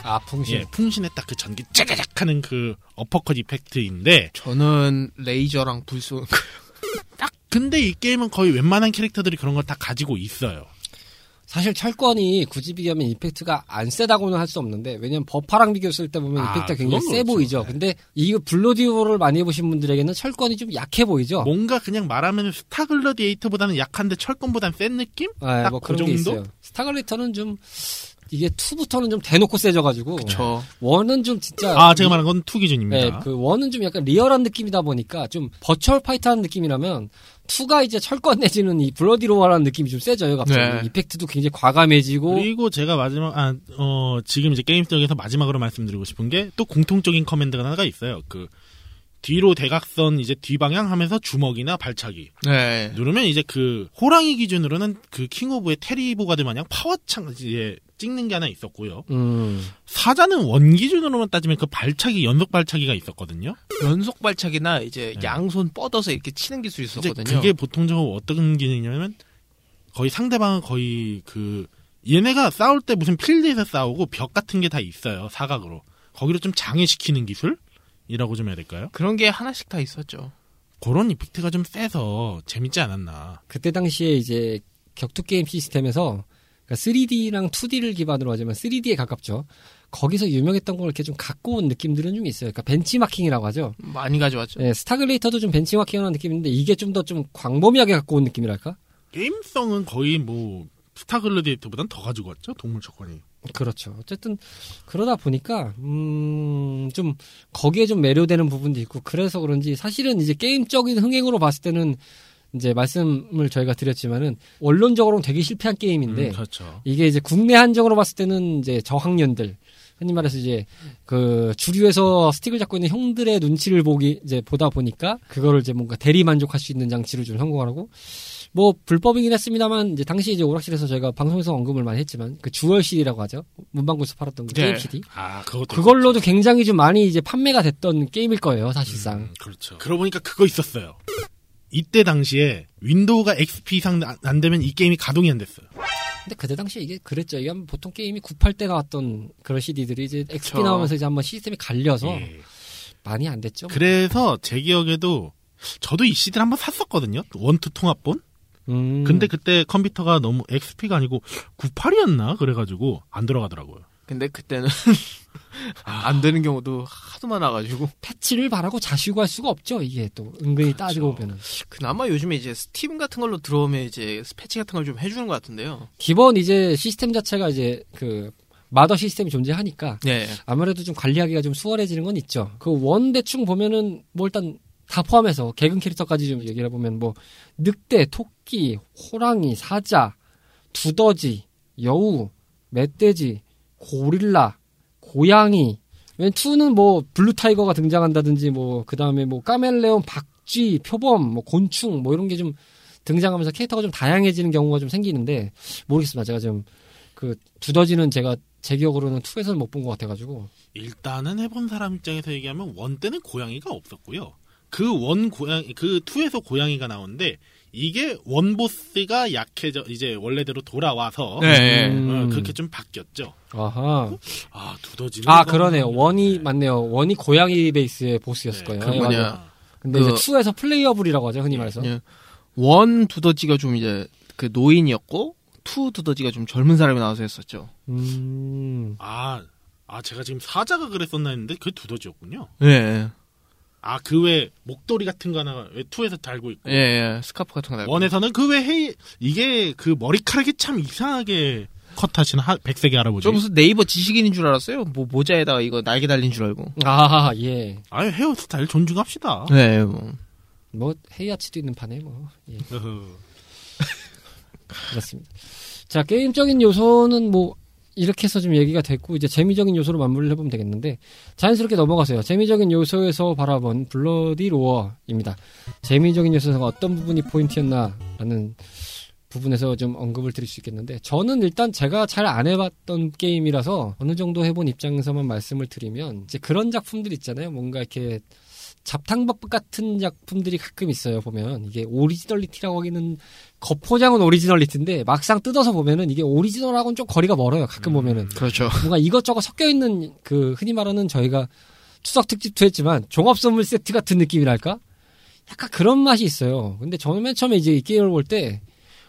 아, 풍신. 예, 풍신의 딱그 전기 짜자작 하는 그 어퍼컷 이펙트인데 저는 레이저랑 불 쏘는 거. 딱 근데 이 게임은 거의 웬만한 캐릭터들이 그런 걸 다 가지고 있어요. 사실 철권이 굳이 비교하면 이펙트가 안 세다고는 할 수 없는데 왜냐면 버파랑 비교했을 때 보면 아, 이펙트가 굉장히 세 그렇죠. 보이죠. 네. 근데 이 블러디로어를 많이 해보신 분들에게는 철권이 좀 약해 보이죠. 뭔가 그냥 말하면 스타글래디에이터보다는 약한데 철권보다는 센 느낌? 아, 딱뭐그 정도? 스타글래디에이터는 좀 이게 2부터는 좀 대놓고 세져가지고 그쵸. one은 좀 진짜 아, 제가 말한 건 two 기준입니다. 네, 그 one은 좀 약간 리얼한 느낌이다 보니까 좀 버추얼 파이터하는 느낌이라면 two가 이제 철권 내지는 이 Bloody Roar라는 느낌이 좀 세져요. 갑자기 네. 이펙트도 굉장히 과감해지고 그리고 제가 마지막 아, 어, 지금 이제 게임 쪽에서 마지막으로 말씀드리고 싶은 게 또 공통적인 커맨드가 하나가 있어요. 그 뒤로 대각선 이제 뒤방향 하면서 주먹이나 발차기 네. 누르면 이제 그 호랑이 기준으로는 그 킹오브의 테리 보가드 마냥 파워창 이제 찍는 게 하나 있었고요. 음, 사자는 one 기준으로만 따지면 그 발차기 연속 발차기가 있었거든요. 연속 발차기나 이제 네. 양손 뻗어서 이렇게 치는 기술이 있었거든요. 그게 보통적으로 어떤 기능이냐면 거의 상대방은 거의 그 얘네가 싸울 때 무슨 필드에서 싸우고 벽 같은 게 다 있어요 사각으로 거기로 좀 장애시키는 기술이라고 좀 해야 될까요? 그런 게 하나씩 다 있었죠. 그런 이펙트가 좀 세서 재밌지 않았나. 그때 당시에 이제 격투 게임 시스템에서 3D랑 2D를 기반으로 하지만 3D에 가깝죠. 거기서 유명했던 걸 이렇게 좀 갖고 온 느낌들은 좀 있어요. 그러니까 벤치마킹이라고 하죠. 많이 가져왔죠. 네, 스타글레이터도 좀 벤치마킹하는 느낌인데 이게 좀더좀 광범위하게 갖고 온 느낌이랄까? 게임성은 거의 뭐 스타글래디에이터보단 더 가지고 왔죠 동물 조건이. 그렇죠. 어쨌든 그러다 보니까 음좀 거기에 좀 매료되는 부분도 있고 그래서 그런지 사실은 이제 게임적인 흥행으로 봤을 때는 이제 말씀을 저희가 드렸지만은 원론적으로는 되게 실패한 게임인데 음, 그렇죠. 이게 이제 국내 한정으로 봤을 때는 이제 저학년들 흔히 말해서 이제 그 주류에서 스틱을 잡고 있는 형들의 눈치를 보기 이제 보다 보니까 그거를 이제 뭔가 대리 만족할 수 있는 장치로 좀 성공하고 뭐 불법이긴 했습니다만 이제 당시 이제 오락실에서 저희가 방송에서 언급을 많이 했지만 그 주얼 CD라고 하죠 문방구에서 팔았던 그 네. 게임 CD 아 그것도 그걸로도 굉장히 좀 많이 이제 판매가 됐던 게임일 거예요 사실상 음, 그렇죠. 그러고 보니까 그거 있었어요. 이때 당시에 윈도우가 XP 이상 안- 안 되면 이 게임이 가동이 안 됐어요. 근데 그때 당시에 이게 그랬죠 이게 보통 게임이 98때 나왔던 그런 CD들이 이제 XP 그쵸. 나오면서 이제 한번 시스템이 갈려서 예. 많이 안 됐죠 그래서 제 기억에도 저도 이 CD를 한번 샀었거든요. 원투 통합본. 음. 근데 그때 컴퓨터가 너무 XP가 아니고 98이었나 그래가지고 안 들어가더라고요. 근데 그때는 안 되는 경우도 하도 많아가지고 패치를 바라고 자시고 할 수가 없죠. 이게 또 은근히 따지고 보면은 그나마 요즘에 이제 스팀 같은 걸로 들어오면 이제 패치 같은 걸 좀 해주는 것 같은데요. 기본 이제 시스템 자체가 이제 그 mother 시스템이 존재하니까 예. 아무래도 좀 관리하기가 좀 수월해지는 건 있죠. 그 one 대충 보면은 뭐 일단 다 포함해서 개그 캐릭터까지 좀 얘기를 해보면 뭐 늑대, 토끼, 호랑이, 사자, 두더지, 여우, 멧돼지, 고릴라, 고양이. 맨 2는 뭐 블루 타이거가 등장한다든지 뭐 그다음에 뭐 까멜레온, 박쥐, 표범, 뭐 곤충 뭐 이런 게 좀 등장하면서 캐릭터가 좀 다양해지는 경우가 좀 생기는데 모르겠습니다. 제가 좀그 두더지는 제가 제 기억으로는 2에서는 못 본 것 같아가지고 일단은 해본 사람 입장에서 얘기하면 원 때는 고양이가 없었고요. 그 원 고양이 그 투에서 고양이가 나오는데 이게 원 보스가 약해져 이제 원래대로 돌아와서 네. 음. 어, 그렇게 좀 바뀌었죠. 아하. 아 두더지는 아 그러네요. 원이 네. 맞네요. 원이 고양이 베이스의 보스였을 네, 거예요. 그 예. 근데 그- 이제 2에서 playable이라고 하죠. 흔히 말해서. 예. one 두더지가 좀 이제 그 노인이었고 two 두더지가 좀 젊은 사람이 나와서 했었죠. 음. 아, 아 제가 지금 사자가 그랬었나 했는데 그게 두더지였군요. 예. 아 그 왜 목도리 같은 거 하나 왜 two에서 달고 있고 예, 예. 스카프 같은 거 달고. one에서는 그 왜 헤이 이게 그 머리카락이 참 이상하게 컷하시는 하, 백색의 할아버지. 저 무슨 네이버 지식인인 줄 알았어요. 뭐 모자에다가 이거 날개 달린 줄 알고. 아 예. 아유 헤어스타일 존중합시다. 네, 뭐. 뭐 헤이아치도 있는 판에 뭐. 예. 그렇습니다. 자 게임적인 요소는 뭐 이렇게 해서 좀 얘기가 됐고 이제 재미적인 요소로 마무리를 해보면 되겠는데 자연스럽게 넘어가세요. 재미적인 요소에서 바라본 블러디 로어입니다. 재미적인 요소가 어떤 부분이 포인트였나라는 부분에서 좀 언급을 드릴 수 있겠는데 저는 일단 제가 잘 안 해봤던 게임이라서 어느 정도 해본 입장에서만 말씀을 드리면 이제 그런 작품들 있잖아요. 뭔가 이렇게 잡탕밥 같은 작품들이 가끔 있어요. 보면 이게 originality라고 하기는 겉포장은 originality인데 막상 뜯어서 보면은 이게 오리지널하고는 좀 거리가 멀어요. 가끔 보면은 그렇죠. 뭔가 이것저것 섞여 있는 그 흔히 말하는 저희가 추석 특집도 했지만 종합 선물 세트 같은 느낌이랄까? 약간 그런 맛이 있어요. 근데 저는 맨 처음에 이제 이 게임을 볼 때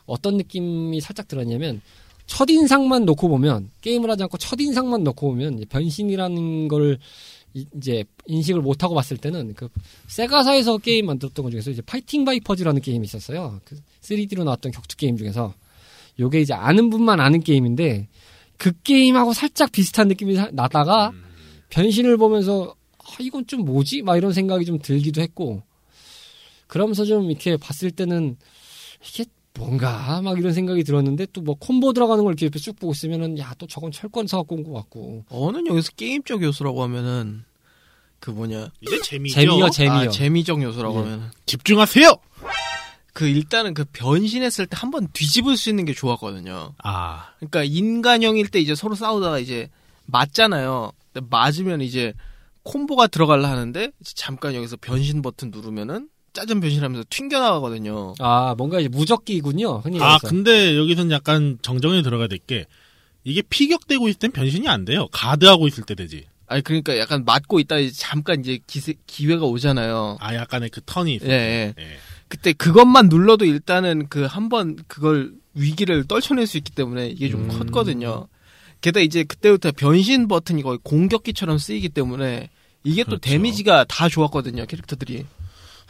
어떤 느낌이 살짝 들었냐면 첫인상만 놓고 보면 게임을 하지 않고 첫인상만 놓고 보면 변신이라는 걸 이- 이제 인식을 못하고 봤을 때는 그 세가사에서 게임 만들었던 것 중에서 이제 Fighting Vipers라는 게임이 있었어요. 그 3D로 나왔던 격투 게임 중에서 요게 이제 아는 분만 아는 게임인데 그 게임하고 살짝 비슷한 느낌이 사- 나다가 음. 변신을 보면서 아, 이건 좀 뭐지? 막 이런 생각이 좀 들기도 했고 그러면서 좀 이렇게 봤을 때는 이게 뭔가 막 이런 생각이 들었는데 또 뭐 콤보 들어가는 걸 이렇게 옆에 쭉 보고 있으면은 야 또 저건 철권 사갖고 온 것 같고 어는 여기서 게임적 요소라고 하면은 그 뭐냐 이제 재미죠. 재미요 재미요 아, 재미적 요소라고 예. 하면은 집중하세요. 그 일단은 그 변신했을 때 한번 뒤집을 수 있는 게 좋았거든요. 아 그러니까 인간형일 때 이제 서로 싸우다가 이제 맞잖아요. 근데 맞으면 이제 콤보가 들어갈라 하는데 잠깐 여기서 변신 버튼 누르면은 짜증 변신하면서 튕겨 나가거든요. 아 뭔가 이제 무적기군요 흔히 아, 근데 여기서는 약간 정정에 들어가야 될 게 이게 피격되고 있을 땐 변신이 안 돼요. 가드하고 있을 때 되지. 아니 그러니까 약간 맞고 있다 이제 잠깐 이제 기세, 기회가 오잖아요. 아 약간의 그 턴이 있어요. 예, 예. 예. 그때 그것만 눌러도 일단은 그 한 번 그걸 위기를 떨쳐낼 수 있기 때문에 이게 좀 음. 컸거든요. 게다가 이제 그때부터 변신 버튼이 거의 공격기처럼 쓰이기 때문에 이게 또 그렇죠. 데미지가 다 좋았거든요 캐릭터들이.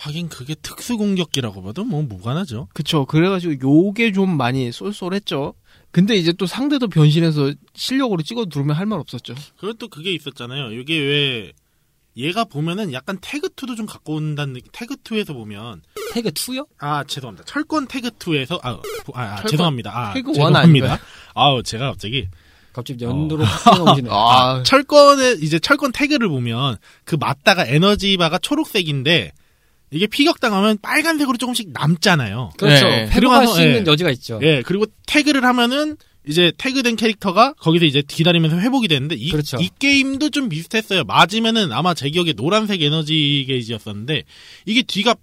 하긴 그게 특수 공격기라고 봐도 뭐 무관하죠. 그쵸. 그래가지고 요게 좀 많이 쏠쏠했죠. 근데 이제 또 상대도 변신해서 실력으로 찍어 누르면 할 말 없었죠. 그리고 또 그게 있었잖아요. 이게 왜 얘가 보면은 약간 태그2도 좀 갖고 온다는 느낌. 태그2에서 보면 태그 2요? 아 죄송합니다. 철권 태그2에서 아, 부- 아, 아, 철권 죄송합니다. 아, 태그 원 죄송합니다. 아닌가요? 아우 제가 갑자기 갑자기 연도로 확 오시네. 아, 철권에 이제 철권 태그를 보면 그 맞다가 에너지 바가 초록색인데 이게 피격당하면 빨간색으로 조금씩 남잖아요. 그렇죠. 네. 회복할 수 있는 예. 여지가 있죠. 예, 그리고 태그를 하면은 이제 태그된 캐릭터가 거기서 이제 기다리면서 회복이 되는데 이, 그렇죠. 이 게임도 좀 비슷했어요. 맞으면은 아마 제 기억에 노란색 에너지 게이지였었는데 이게 뒤가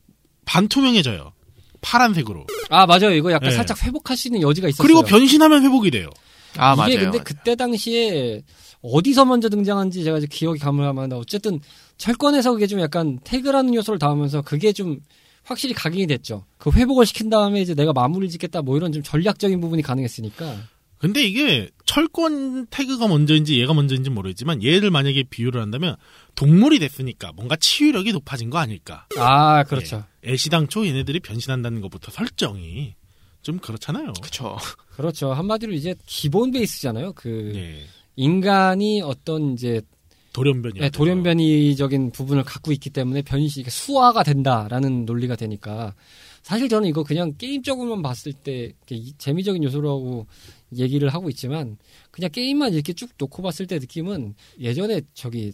반투명해져요. 파란색으로. 아 맞아요. 이거 약간 네. 살짝 회복할 수 있는 여지가 있었어요. 그리고 변신하면 회복이 돼요. 아 이게 맞아요. 근데 그때 당시에 어디서 먼저 등장한지 제가 기억이 가물가물한데 어쨌든 철권에서 그게 좀 약간 태그라는 요소를 담으면서 그게 좀 확실히 각인이 됐죠. 그 회복을 시킨 다음에 이제 내가 마무리를 짓겠다 뭐 이런 좀 전략적인 부분이 가능했으니까. 근데 이게 철권 태그가 먼저인지 얘가 먼저인지 모르겠지만 얘를 만약에 비유를 한다면 동물이 됐으니까 뭔가 치유력이 높아진 거 아닐까. 아, 그렇죠. 애시당초 얘네들이 변신한다는 것부터 설정이 좀 그렇잖아요. 그쵸. 그렇죠. 한마디로 이제 기본 베이스잖아요. 그 예. 인간이 어떤 이제 돌연변이. 네, 돌연변이적인 부분을 갖고 있기 때문에 변신 수화가 된다라는 논리가 되니까 사실 저는 이거 그냥 게임적으로만 봤을 때 이- 재미적인 요소라고 얘기를 하고 있지만 그냥 게임만 이렇게 쭉 놓고 봤을 때 느낌은 예전에 저기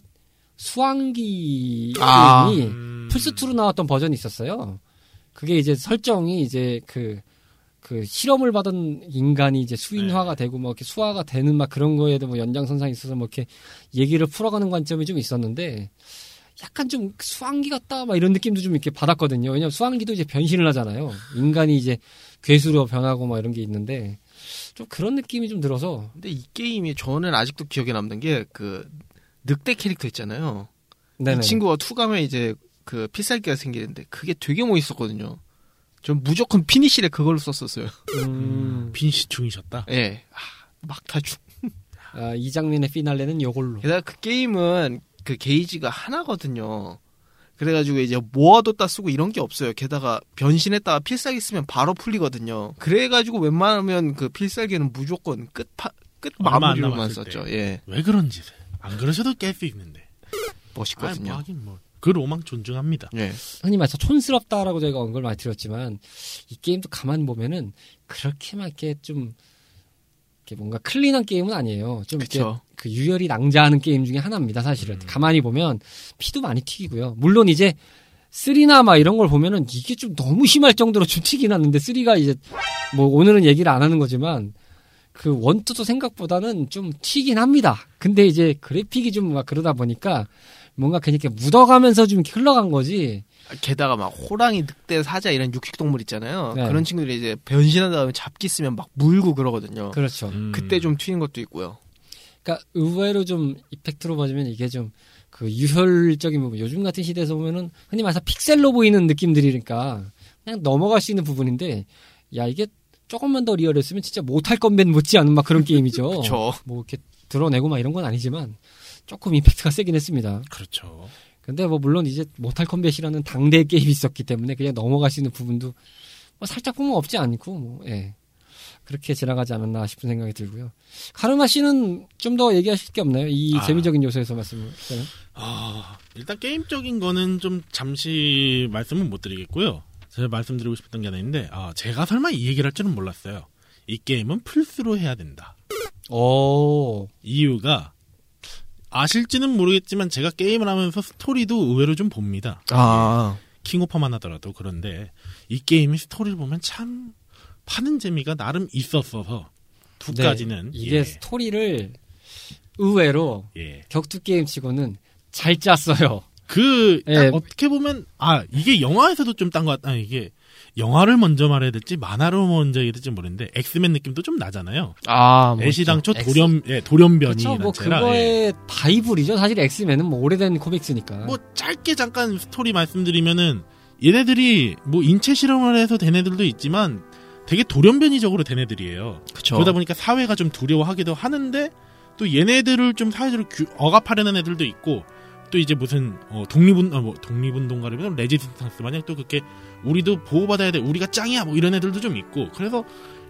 수왕기 아. 게임이 음. 플스2로 나왔던 버전이 있었어요. 그게 이제 설정이 이제 그, 그 실험을 받은 인간이 이제 수인화가 네. 되고 뭐 이렇게 수화가 되는 막 그런 거에도 뭐 연장선상이 있어서 뭐 이렇게 얘기를 풀어가는 관점이 좀 있었는데 약간 좀 수왕기 같다 막 이런 느낌도 좀 이렇게 받았거든요. 왜냐면 수왕기도 이제 변신을 하잖아요. 인간이 이제 괴수로 변하고 막 이런 게 있는데 좀 그런 느낌이 좀 들어서 근데 이 게임이 저는 아직도 기억에 남는 게 그 늑대 캐릭터 있잖아요. 네네. 이 친구가 투가면 이제 그 필살기가 생기는데 그게 되게 멋있었거든요. 전 무조건 피니시에 그걸로 썼었어요. 음, 빈시 중이셨다. 예. 아, 막다 죽. 아, 이 장면의 피날레는 요걸로. 게다가 그 게임은 그 게이지가 하나거든요. 그래가지고 이제 모아뒀다 쓰고 이런 게 없어요. 게다가 변신했다가 필살기 쓰면 바로 풀리거든요. 그래가지고 웬만하면 그 필살기는 무조건 끝 파, 끝 마무리로만 썼죠. 때. 예. 왜 그런 짓을? 안 그러셔도 깰 수 있는데. 아이, 멋있거든요. 뭐 하긴 뭐. 그 로망 존중합니다. 예. 흔히 말해서 촌스럽다라고 저희가 언급을 많이 드렸지만 이 게임도 가만 보면은 그렇게 막 이렇게 좀 이렇게 뭔가 clean한 게임은 아니에요. 좀 이렇게 그쵸. 그 유혈이 낭자하는 게임 중에 하나입니다. 사실은 음. 가만히 보면 피도 많이 튀기고요. 물론 이제 three나 막 이런 걸 보면은 이게 좀 너무 심할 정도로 좀 튀긴 하는데 three가 이제 뭐 오늘은 얘기를 안 하는 거지만 그 one two도 생각보다는 좀 튀긴 합니다. 근데 이제 그래픽이 좀 막 그러다 보니까 뭔가 그냥 이렇게 묻어가면서 좀 흘러간 거지. 게다가 막 호랑이, 늑대, 사자 이런 육식동물 있잖아요. 네. 그런 친구들이 이제 변신한 다음에 잡기 쓰면 막 물고 그러거든요. 그렇죠. 음. 그때 좀 튀는 것도 있고요. 그러니까 의외로 좀 이펙트로 봐주면 이게 좀 그 유혈적인 부분 요즘 같은 시대에서 보면은 흔히 말해서 픽셀로 보이는 느낌들이니까 그냥 넘어갈 수 있는 부분인데 야 이게 조금만 더 리얼했으면 진짜 못할 건벤 못지 않은 막 그런 게임이죠. 그쵸. 뭐 이렇게 드러내고 막 이런 건 아니지만 조금 이펙트가 세긴 했습니다. 그렇죠. 근데 뭐 물론 이제 모탈 컴뱃이라는 당대 게임이 있었기 때문에 그냥 넘어갈 수 있는 부분도 뭐 살짝 보면 없지 않고 뭐 예. 그렇게 지나가지 않았나 싶은 생각이 들고요. 카르마 씨는 좀 더 얘기하실 게 없나요? 이 아. 재미적인 요소에서 말씀을. 네. 아, 일단 게임적인 거는 좀 잠시 말씀은 못 드리겠고요. 제가 말씀드리고 싶었던 게 하나 있는데, 아, 제가 설마 이 얘기를 할 줄은 몰랐어요. 이 게임은 플스로 해야 된다. 오. 이유가, 아실지는 모르겠지만 제가 게임을 하면서 스토리도 의외로 좀 봅니다. 아. 킹오파만 하더라도 그런데 이 게임이 스토리를 보면 참 파는 재미가 나름 있었어서 두 네, 가지는 이게 예, 스토리를 의외로 예. 격투 게임 치고는 잘 짰어요. 그 예. 딱 어떻게 보면 아 이게 영화에서도 좀 딴 것 같아. 아, 이게 영화를 먼저 말해야 될지 만화로 먼저 해야 될지 모르는데 엑스맨 느낌도 좀 나잖아요. 아, 애시 당초 엑스- 돌연 예, 돌연변이 그렇죠. 뭐 예. 그거의 바이블이죠. 사실 엑스맨은 뭐 오래된 comics니까. 뭐 짧게 잠깐 스토리 말씀드리면은 얘네들이 뭐 인체 실험을 해서 된 애들도 있지만 되게 돌연변이적으로 된 애들이에요. 그쵸. 그러다 보니까 사회가 좀 두려워하기도 하는데 또 얘네들을 좀 사회적으로 규- 억압하려는 애들도 있고 또 이제 무슨 어, 독립운 어, 뭐 독립운동가라면 레지스탕스 마냥 또 그렇게 우리도 보호받아야 돼 우리가 짱이야 뭐 이런 애들도 좀 있고 그래서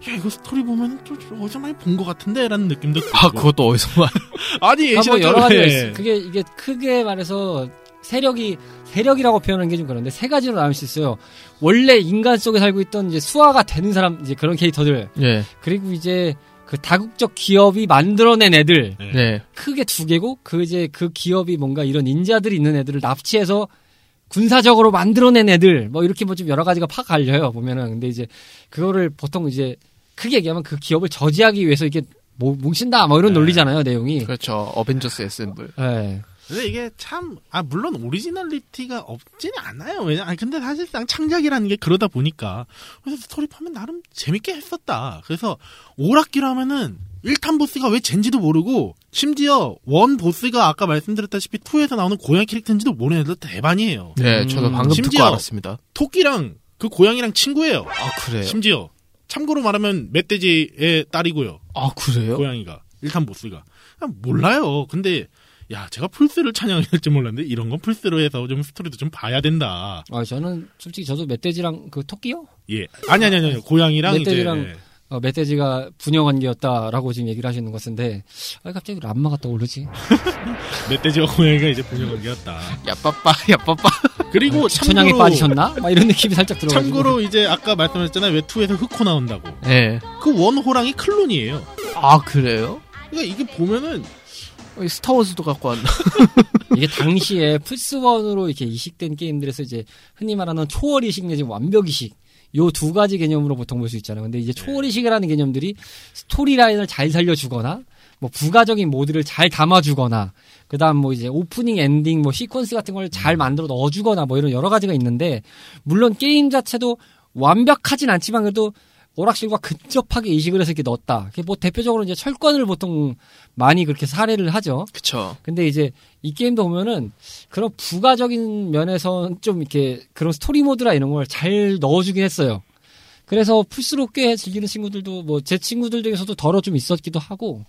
야 이거 스토리 보면 또 어디서 많이 본 것 같은데라는 느낌도 들고 아, 그것도 어디서 말. 아니 아, 뭐 여러 가지가 예. 그게 이게 크게 말해서 세력이 세력이라고 표현하는 게 좀 그런데 세 가지로 나눌 수 있어요. 원래 인간 속에 살고 있던 이제 수화가 되는 사람 이제 그런 캐릭터들 예. 그리고 이제 그 다국적 기업이 만들어낸 애들 네. 네. 크게 두 개고 그 이제 그 기업이 뭔가 이런 인자들이 있는 애들을 납치해서 군사적으로 만들어낸 애들 뭐 이렇게 뭐 좀 여러 가지가 팍 갈려요 보면은 근데 이제 그거를 보통 이제 크게 얘기하면 그 기업을 저지하기 위해서 이렇게 뭐 뭉친다 뭐 이런 네. 논리잖아요 내용이. 그렇죠. Avengers assemble. 예. 근데 이게 참, 아, 물론 originality가 없지는 않아요. 왜냐, 아니, 근데 사실상 창작이라는 게 그러다 보니까. 그래서 스토리 파면 나름 재밌게 했었다. 그래서 오락기로 하면은 1탄 보스가 왜 쟨지도 모르고, 심지어 one 보스가 아까 말씀드렸다시피 2에서 나오는 고양이 캐릭터인지도 모르는 애들 태반이에요. 네, 저도 음, 방금 듣고 심지어- 알았습니다. 토끼랑 그 고양이랑 친구예요. 아, 그래요? 심지어. 참고로 말하면 멧돼지의 딸이고요. 아 그래요? 고양이가 일단 보스가 아, 몰라요. 근데 야 제가 풀스를 찬양할 줄 몰랐는데 이런 건 풀스로 해서 좀 스토리도 좀 봐야 된다. 아, 저는 솔직히 저도 멧돼지랑 그 토끼요? 예 아니 아니 아니 아니. 고양이랑 멧돼지랑 이제 예. 어, 멧돼지가 분여관계였다라고 지금 얘기를 하시는 것 같은데, 아, 갑자기 람마가 떠오르지? 멧돼지와 고양이가 이제 분열관계였다. 야빠빠 야빠빠. 그리고 천양에 참고로 빠지셨나? 막 이런 느낌이 살짝 들어가지고. 참고로 이제 아까 말씀하셨잖아요. 왜 two에서 흑호 나온다고. 예. 그 one 호랑이 클론이에요. 아 그래요? 그러니까 이게 보면은 어, 스타워즈도 갖고 왔나? 이게 당시에 플스1으로 이렇게 이식된 게임들에서 이제 흔히 말하는 초월 이식 내지 완벽 이식. 요 두 가지 개념으로 보통 볼 수 있잖아요. 근데 이제 초월 이식이라는 개념들이 스토리 라인을 잘 살려주거나, 뭐 부가적인 모드를 잘 담아주거나, 그 다음 뭐 이제 오프닝, 엔딩, 뭐 시퀀스 같은 걸 잘 만들어 넣어주거나 뭐 이런 여러 가지가 있는데, 물론 게임 자체도 완벽하진 않지만 그래도 오락실과 근접하게 이식을 해서 이렇게 넣었다. 뭐 대표적으로 이제 철권을 보통 많이 그렇게 사례를 하죠. 그쵸. 근데 이제 이 게임도 보면은 그런 부가적인 면에서 좀 이렇게 그런 스토리 모드라 이런 걸 잘 넣어주긴 했어요. 그래서 플스로 꽤 즐기는 친구들도 뭐 제 친구들 중에서도 더러 좀 있었기도 하고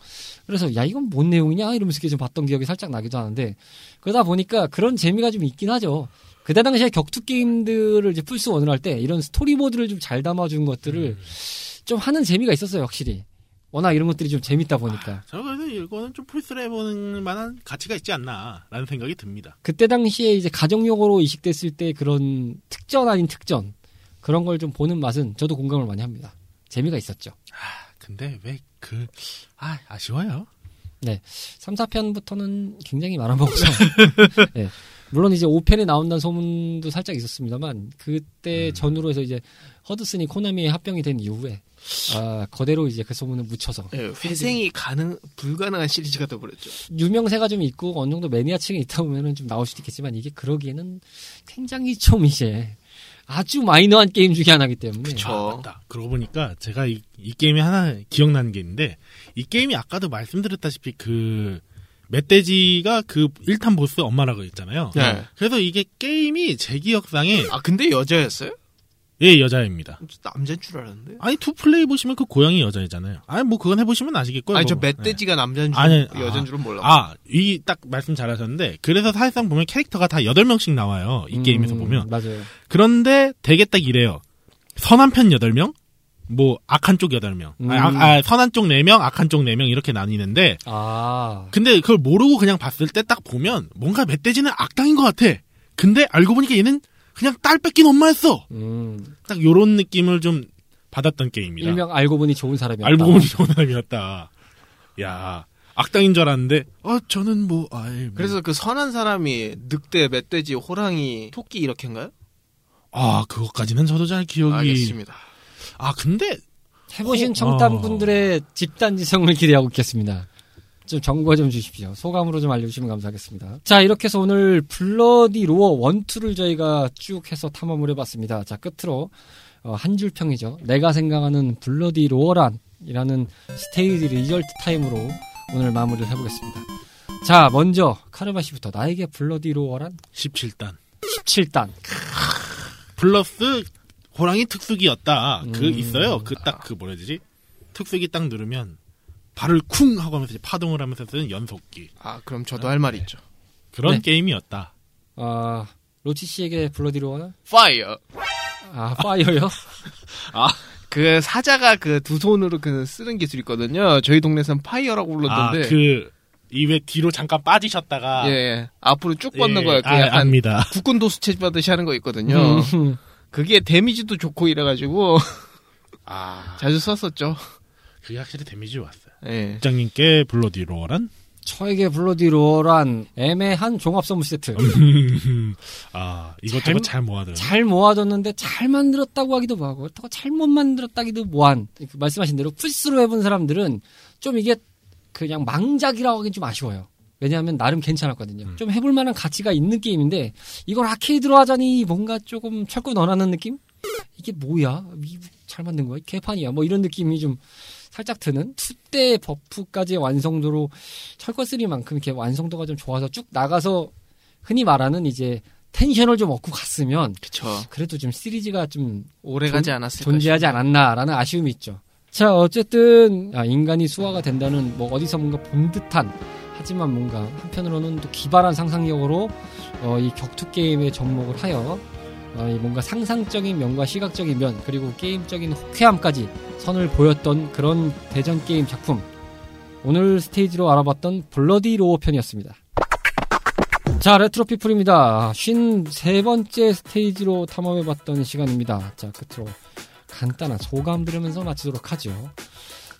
그래서 야 이건 뭔 내용이냐 이러면서 이렇게 좀 봤던 기억이 살짝 나기도 하는데 그러다 보니까 그런 재미가 좀 있긴 하죠. 그때 당시에 격투 게임들을 이제 플스 원을 할 때 이런 스토리 모드를 좀 잘 담아준 것들을 좀 하는 재미가 있었어요 확실히. 워낙 이런 것들이 좀 재밌다 보니까. 저는 그래서 이거는 좀 플스로 해보는 만한 가치가 있지 않나라는 생각이 듭니다. 그때 당시에 이제 가정용으로 이식됐을 때 그런 특전 아닌 특전 그런 걸 좀 보는 맛은 저도 공감을 많이 합니다. 재미가 있었죠. 근데 왜 그 아, 아쉬워요. 3, 4편부터는 굉장히 말아먹어서 네. 물론 이제 5편에 나온다는 소문도 살짝 있었습니다만 그때 전후로 해서 이제 허드슨이 코나미에 합병이 된 이후에 아, 거대로 이제 그 소문을 묻혀서 예, 회생이 가능 불가능한 시리즈가 돼버렸죠. 유명세가 좀 있고 어느 정도 매니아층이 있다 보면은 좀 나올 수도 있겠지만 이게 그러기에는 굉장히 좀 이제 아주 마이너한 게임 중에 하나이기 때문에 그쵸. 아, 맞다. 그러고 보니까 제가 이, 이 게임이 하나 기억나는 게 있는데 이 게임이 아까도 말씀드렸다시피 그 멧돼지가 그 1탄 보스 엄마라고 했잖아요. 네. 그래서 이게 게임이 제 기억상에 아 근데 여자였어요? 예 여자입니다. 남자인 줄 알았는데. 아니 투 플레이 보시면 그 고양이 여자이잖아요. 아니 뭐 그건 해 보시면 아시겠고요. 아니 저 뭐. 멧돼지가 남자인 줄 아니, 여자인 아. 줄은 몰라. 아, 이 딱 말씀 잘하셨는데 그래서 사실상 보면 캐릭터가 다 8명씩 나와요. 이 음, 게임에서 보면. 맞아요. 그런데 되게 딱 이래요. 선한 편 8명, 뭐 악한 쪽 8명. 음. 아, 아, 선한 쪽 4명, 악한 쪽 4명 이렇게 나뉘는데 아 근데 그걸 모르고 그냥 봤을 때 딱 보면 뭔가 멧돼지는 악당인 것 같아. 근데 알고 보니까 얘는 그냥 딸 뺏긴 엄마였어. 음, 딱 요런 느낌을 좀 받았던 게임이라. 일명 알고 보니 좋은 사람이었다. 알고 보니 좋은 사람이었다. 야, 악당인 줄 알았는데, 어, 저는 뭐, 아이, 뭐. 그래서 그 선한 사람이 늑대, 멧돼지, 호랑이, 토끼 이렇게인가요? 아, 그것까지는 저도 잘 기억이. 알겠습니다. 아, 근데, 해보신 어. 청담분들의 집단지성을 기대하고 있겠습니다. 좀 정보 좀 주십시오. 소감으로 좀 알려주시면 감사하겠습니다. 자, 이렇게 해서 오늘 블러디 로어 1, 2를 저희가 쭉 해서 탐험을 해봤습니다. 자, 끝으로 어, 한 줄 평이죠. 내가 생각하는 블러디 로어란 이라는 스테이지 result 타임으로 오늘 마무리를 해보겠습니다. 자, 먼저 카르마시부터 나에게 블러디 로어란 17단. 17단. 플러스, 호랑이 특수기였다. 그, 음. 있어요. 그 딱, 그 뭐라 해야 되지? 특수기 딱 누르면, 발을 쿵! 하고 하면서 이제 파동을 하면서 쓰는 연속기. 아 그럼 저도 할말 있죠. 그런 네. 게임이었다. 아, 로치 씨에게 블러디 로어는? fire. 아, 파이어요? 그 사자가 그 두 손으로 그 쓰는 기술이 있거든요. 저희 동네에서는 fire라고 아, 불렀던데. 그, 이외 뒤로 잠깐 빠지셨다가. 예, 예. 앞으로 쭉 뻗는 예, 거예요. 그 아, 약간 압니다. 국군 도수 체조하듯이 하는 거 있거든요. 음. 그게 데미지도 좋고 이래가지고 아, 자주 썼었죠. 그게 확실히 데미지 왔어요. 예. 국장님께 블러디 로어란? 저에게 블러디 로어란 애매한 종합 선물 세트. 아, 이것저것 잘, 모아둔. 잘 모아뒀는데 잘 만들었다고 하기도 뭐하고 그렇다고 잘못 만들었다기도 뭐한. 그 말씀하신 대로 플스로 해본 사람들은 좀 이게 그냥 망작이라고 하긴 좀 아쉬워요. 왜냐하면 나름 괜찮았거든요. 음. 좀 해볼 만한 가치가 있는 게임인데 이걸 아케이드로 하자니 뭔가 조금 철권 원하는 느낌? 이게 뭐야? 이- 잘 만든 거야? 개판이야? 뭐 이런 느낌이 좀 살짝 드는 투대 버프까지의 완성도로 철권 3만큼 이렇게 완성도가 좀 좋아서 쭉 나가서 흔히 말하는 이제 텐션을 좀 얻고 갔으면 그쵸. 그래도 좀 시리즈가 좀 오래 가지 않았을까. 존재하지 않았나라는 아쉬움이 있죠. 자, 어쨌든 아, 인간이 수화가 된다는 뭐 어디서 뭔가 본 듯한 하지만 뭔가 한편으로는 또 기발한 상상력으로 어, 이 격투 게임에 접목을 하여 어, 이 뭔가 상상적인 면과 시각적인 면 그리고 게임적인 호쾌함까지 선을 보였던 그런 대전 게임 작품 오늘 스테이지로 알아봤던 블러디 로어 편이었습니다. 자, 레트로 피플입니다. 53번째 스테이지로 탐험해봤던 시간입니다. 자, 끝으로 간단한 소감 들으면서 마치도록 하죠.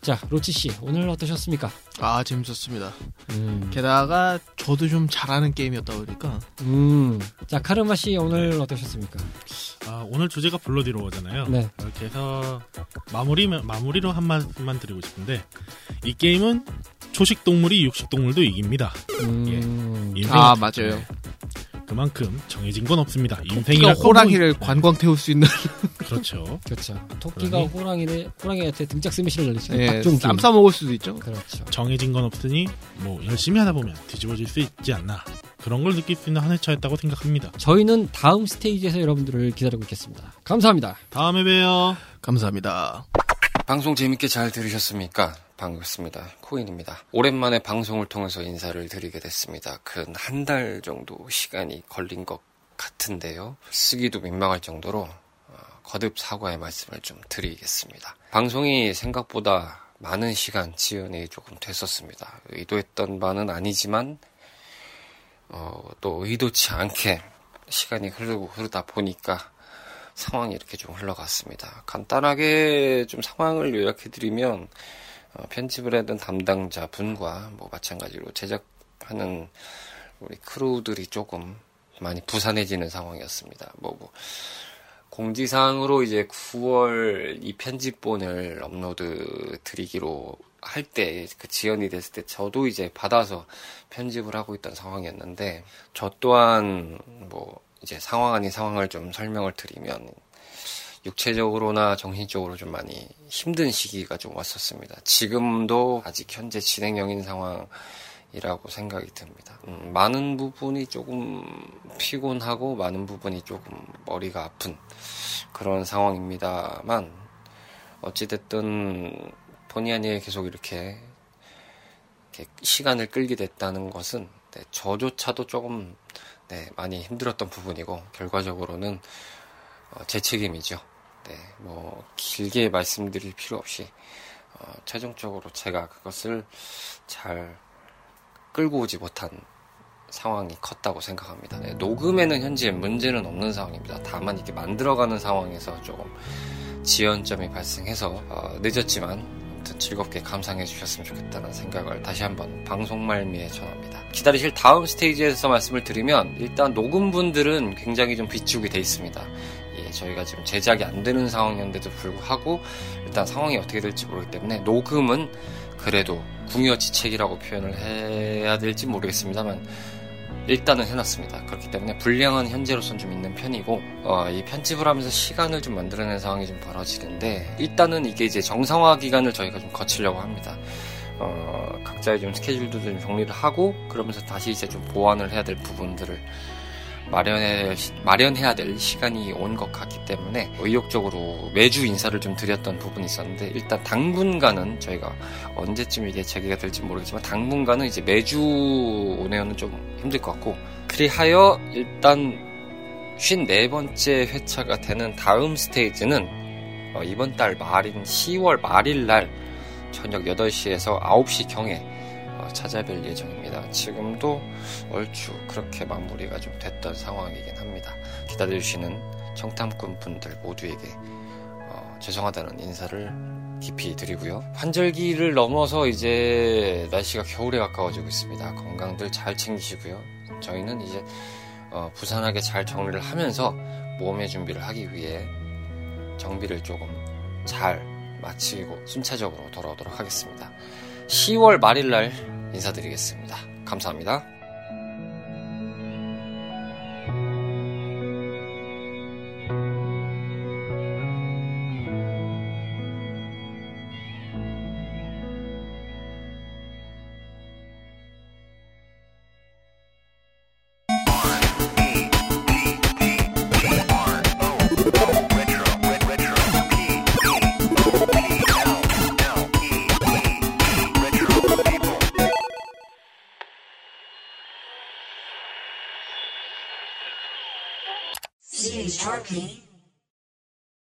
자, 로치 씨, 오늘 어떠셨습니까? 아, 재밌었습니다. 음, 게다가 저도 좀 잘하는 게임이었다 보니까 음. 자, 카르마 씨, 오늘 어떠셨습니까? 아, 오늘 주제가 블러디로어잖아요. 네. 이렇게 해서 마무리 마무리로 한 말씀만 드리고 싶은데 이 게임은 초식 동물이 육식 동물도 이깁니다. 음, 인생- 아, 맞아요. 네. 그만큼 정해진 건 없습니다. 토끼가 인생이라 호랑이를 관광 태울 수 있는 그렇죠. 그렇죠. 토끼가 그러니? 호랑이를, 호랑이한테 등짝 스매시를 날리죠. 예, 박종기. 쌈 싸 먹을 수도 있죠. 그렇죠. 정해진 건 없으니 뭐 열심히 하다 보면 뒤집어질 수 있지 않나 그런 걸 느낄 수 있는 한 회차였다고 생각합니다. 저희는 다음 스테이지에서 여러분들을 기다리고 있겠습니다. 감사합니다. 다음에 봬요. 감사합니다. 방송 재밌게 잘 들으셨습니까? 반갑습니다. 코인입니다. 오랜만에 방송을 통해서 인사를 드리게 됐습니다. 근 한 달 정도 시간이 걸린 것 같은데요. 쓰기도 민망할 정도로 어, 거듭 사과의 말씀을 좀 드리겠습니다. 방송이 생각보다 많은 시간 지연이 조금 됐었습니다. 의도했던 바는 아니지만 어, 또 의도치 않게 시간이 흐르고 흐르다 보니까 상황이 이렇게 좀 흘러갔습니다. 간단하게 좀 상황을 요약해 드리면 어, 편집을 하던 담당자 분과 뭐 마찬가지로 제작하는 우리 크루들이 조금 많이 부산해지는 상황이었습니다. 뭐, 뭐 공지사항으로 이제 9월 이 편집본을 업로드 드리기로 할 때 그 지연이 됐을 때 저도 이제 받아서 편집을 하고 있던 상황이었는데 저 또한 뭐 이제 상황 아닌 상황을 좀 설명을 드리면 육체적으로나 정신적으로 좀 많이 힘든 시기가 좀 왔었습니다. 지금도 아직 현재 진행형인 상황 이라고 생각이 듭니다. 음, 많은 부분이 조금 피곤하고 많은 부분이 조금 머리가 아픈 그런 상황입니다만 어찌됐든 본의 아니게 계속 이렇게, 이렇게 시간을 끌게 됐다는 것은 네, 저조차도 조금 네, 많이 힘들었던 부분이고 결과적으로는 어, 제 책임이죠. 네, 뭐 길게 말씀드릴 필요 없이 어, 최종적으로 제가 그것을 잘 끌고 오지 못한 상황이 컸다고 생각합니다. 네, 녹음에는 현재 문제는 없는 상황입니다. 다만 이렇게 만들어가는 상황에서 조금 지연점이 발생해서 어, 늦었지만 아무튼 즐겁게 감상해 주셨으면 좋겠다는 생각을 다시 한번 방송 말미에 전합니다. 기다리실 다음 스테이지에서 말씀을 드리면 일단 녹음분들은 굉장히 좀 비축이 돼 있습니다. 예, 저희가 지금 제작이 안 되는 상황이었는데도 불구하고 일단 상황이 어떻게 될지 모르기 때문에 녹음은 그래도 궁여지책이라고 표현을 해야 될지 모르겠습니다만 일단은 해놨습니다. 그렇기 때문에 분량은 현재로선 좀 있는 편이고 어, 이 편집을 하면서 시간을 좀 만들어낸 상황이 좀 벌어지는데 일단은 이게 이제 정상화 기간을 저희가 좀 거치려고 합니다. 어, 각자의 좀 스케줄도 좀 정리를 하고 그러면서 다시 이제 좀 보완을 해야 될 부분들을 마련해, 마련해야 될 시간이 온 것 같기 때문에 의욕적으로 매주 인사를 좀 드렸던 부분이 있었는데 일단 당분간은 저희가 언제쯤 이게 재개가 될지 모르겠지만 당분간은 이제 매주 오네요는 좀 힘들 것 같고 그리하여 일단 54번째 회차가 되는 다음 스테이지는 어, 이번 달 말인 10월 말일 날 저녁 8시에서 9시 경에 어, 찾아뵐 예정입니다. 지금도 얼추 그렇게 마무리가 좀 됐던 상황이긴 합니다. 기다려주시는 청탐꾼 분들 모두에게 어, 죄송하다는 인사를 깊이 드리고요. 환절기를 넘어서 이제 날씨가 겨울에 가까워지고 있습니다. 건강들 잘 챙기시고요. 저희는 이제 어, 부산하게 잘 정리를 하면서 모험의 준비를 하기 위해 정비를 조금 잘 마치고 순차적으로 돌아오도록 하겠습니다. 10월 말일 날 인사드리겠습니다. 감사합니다.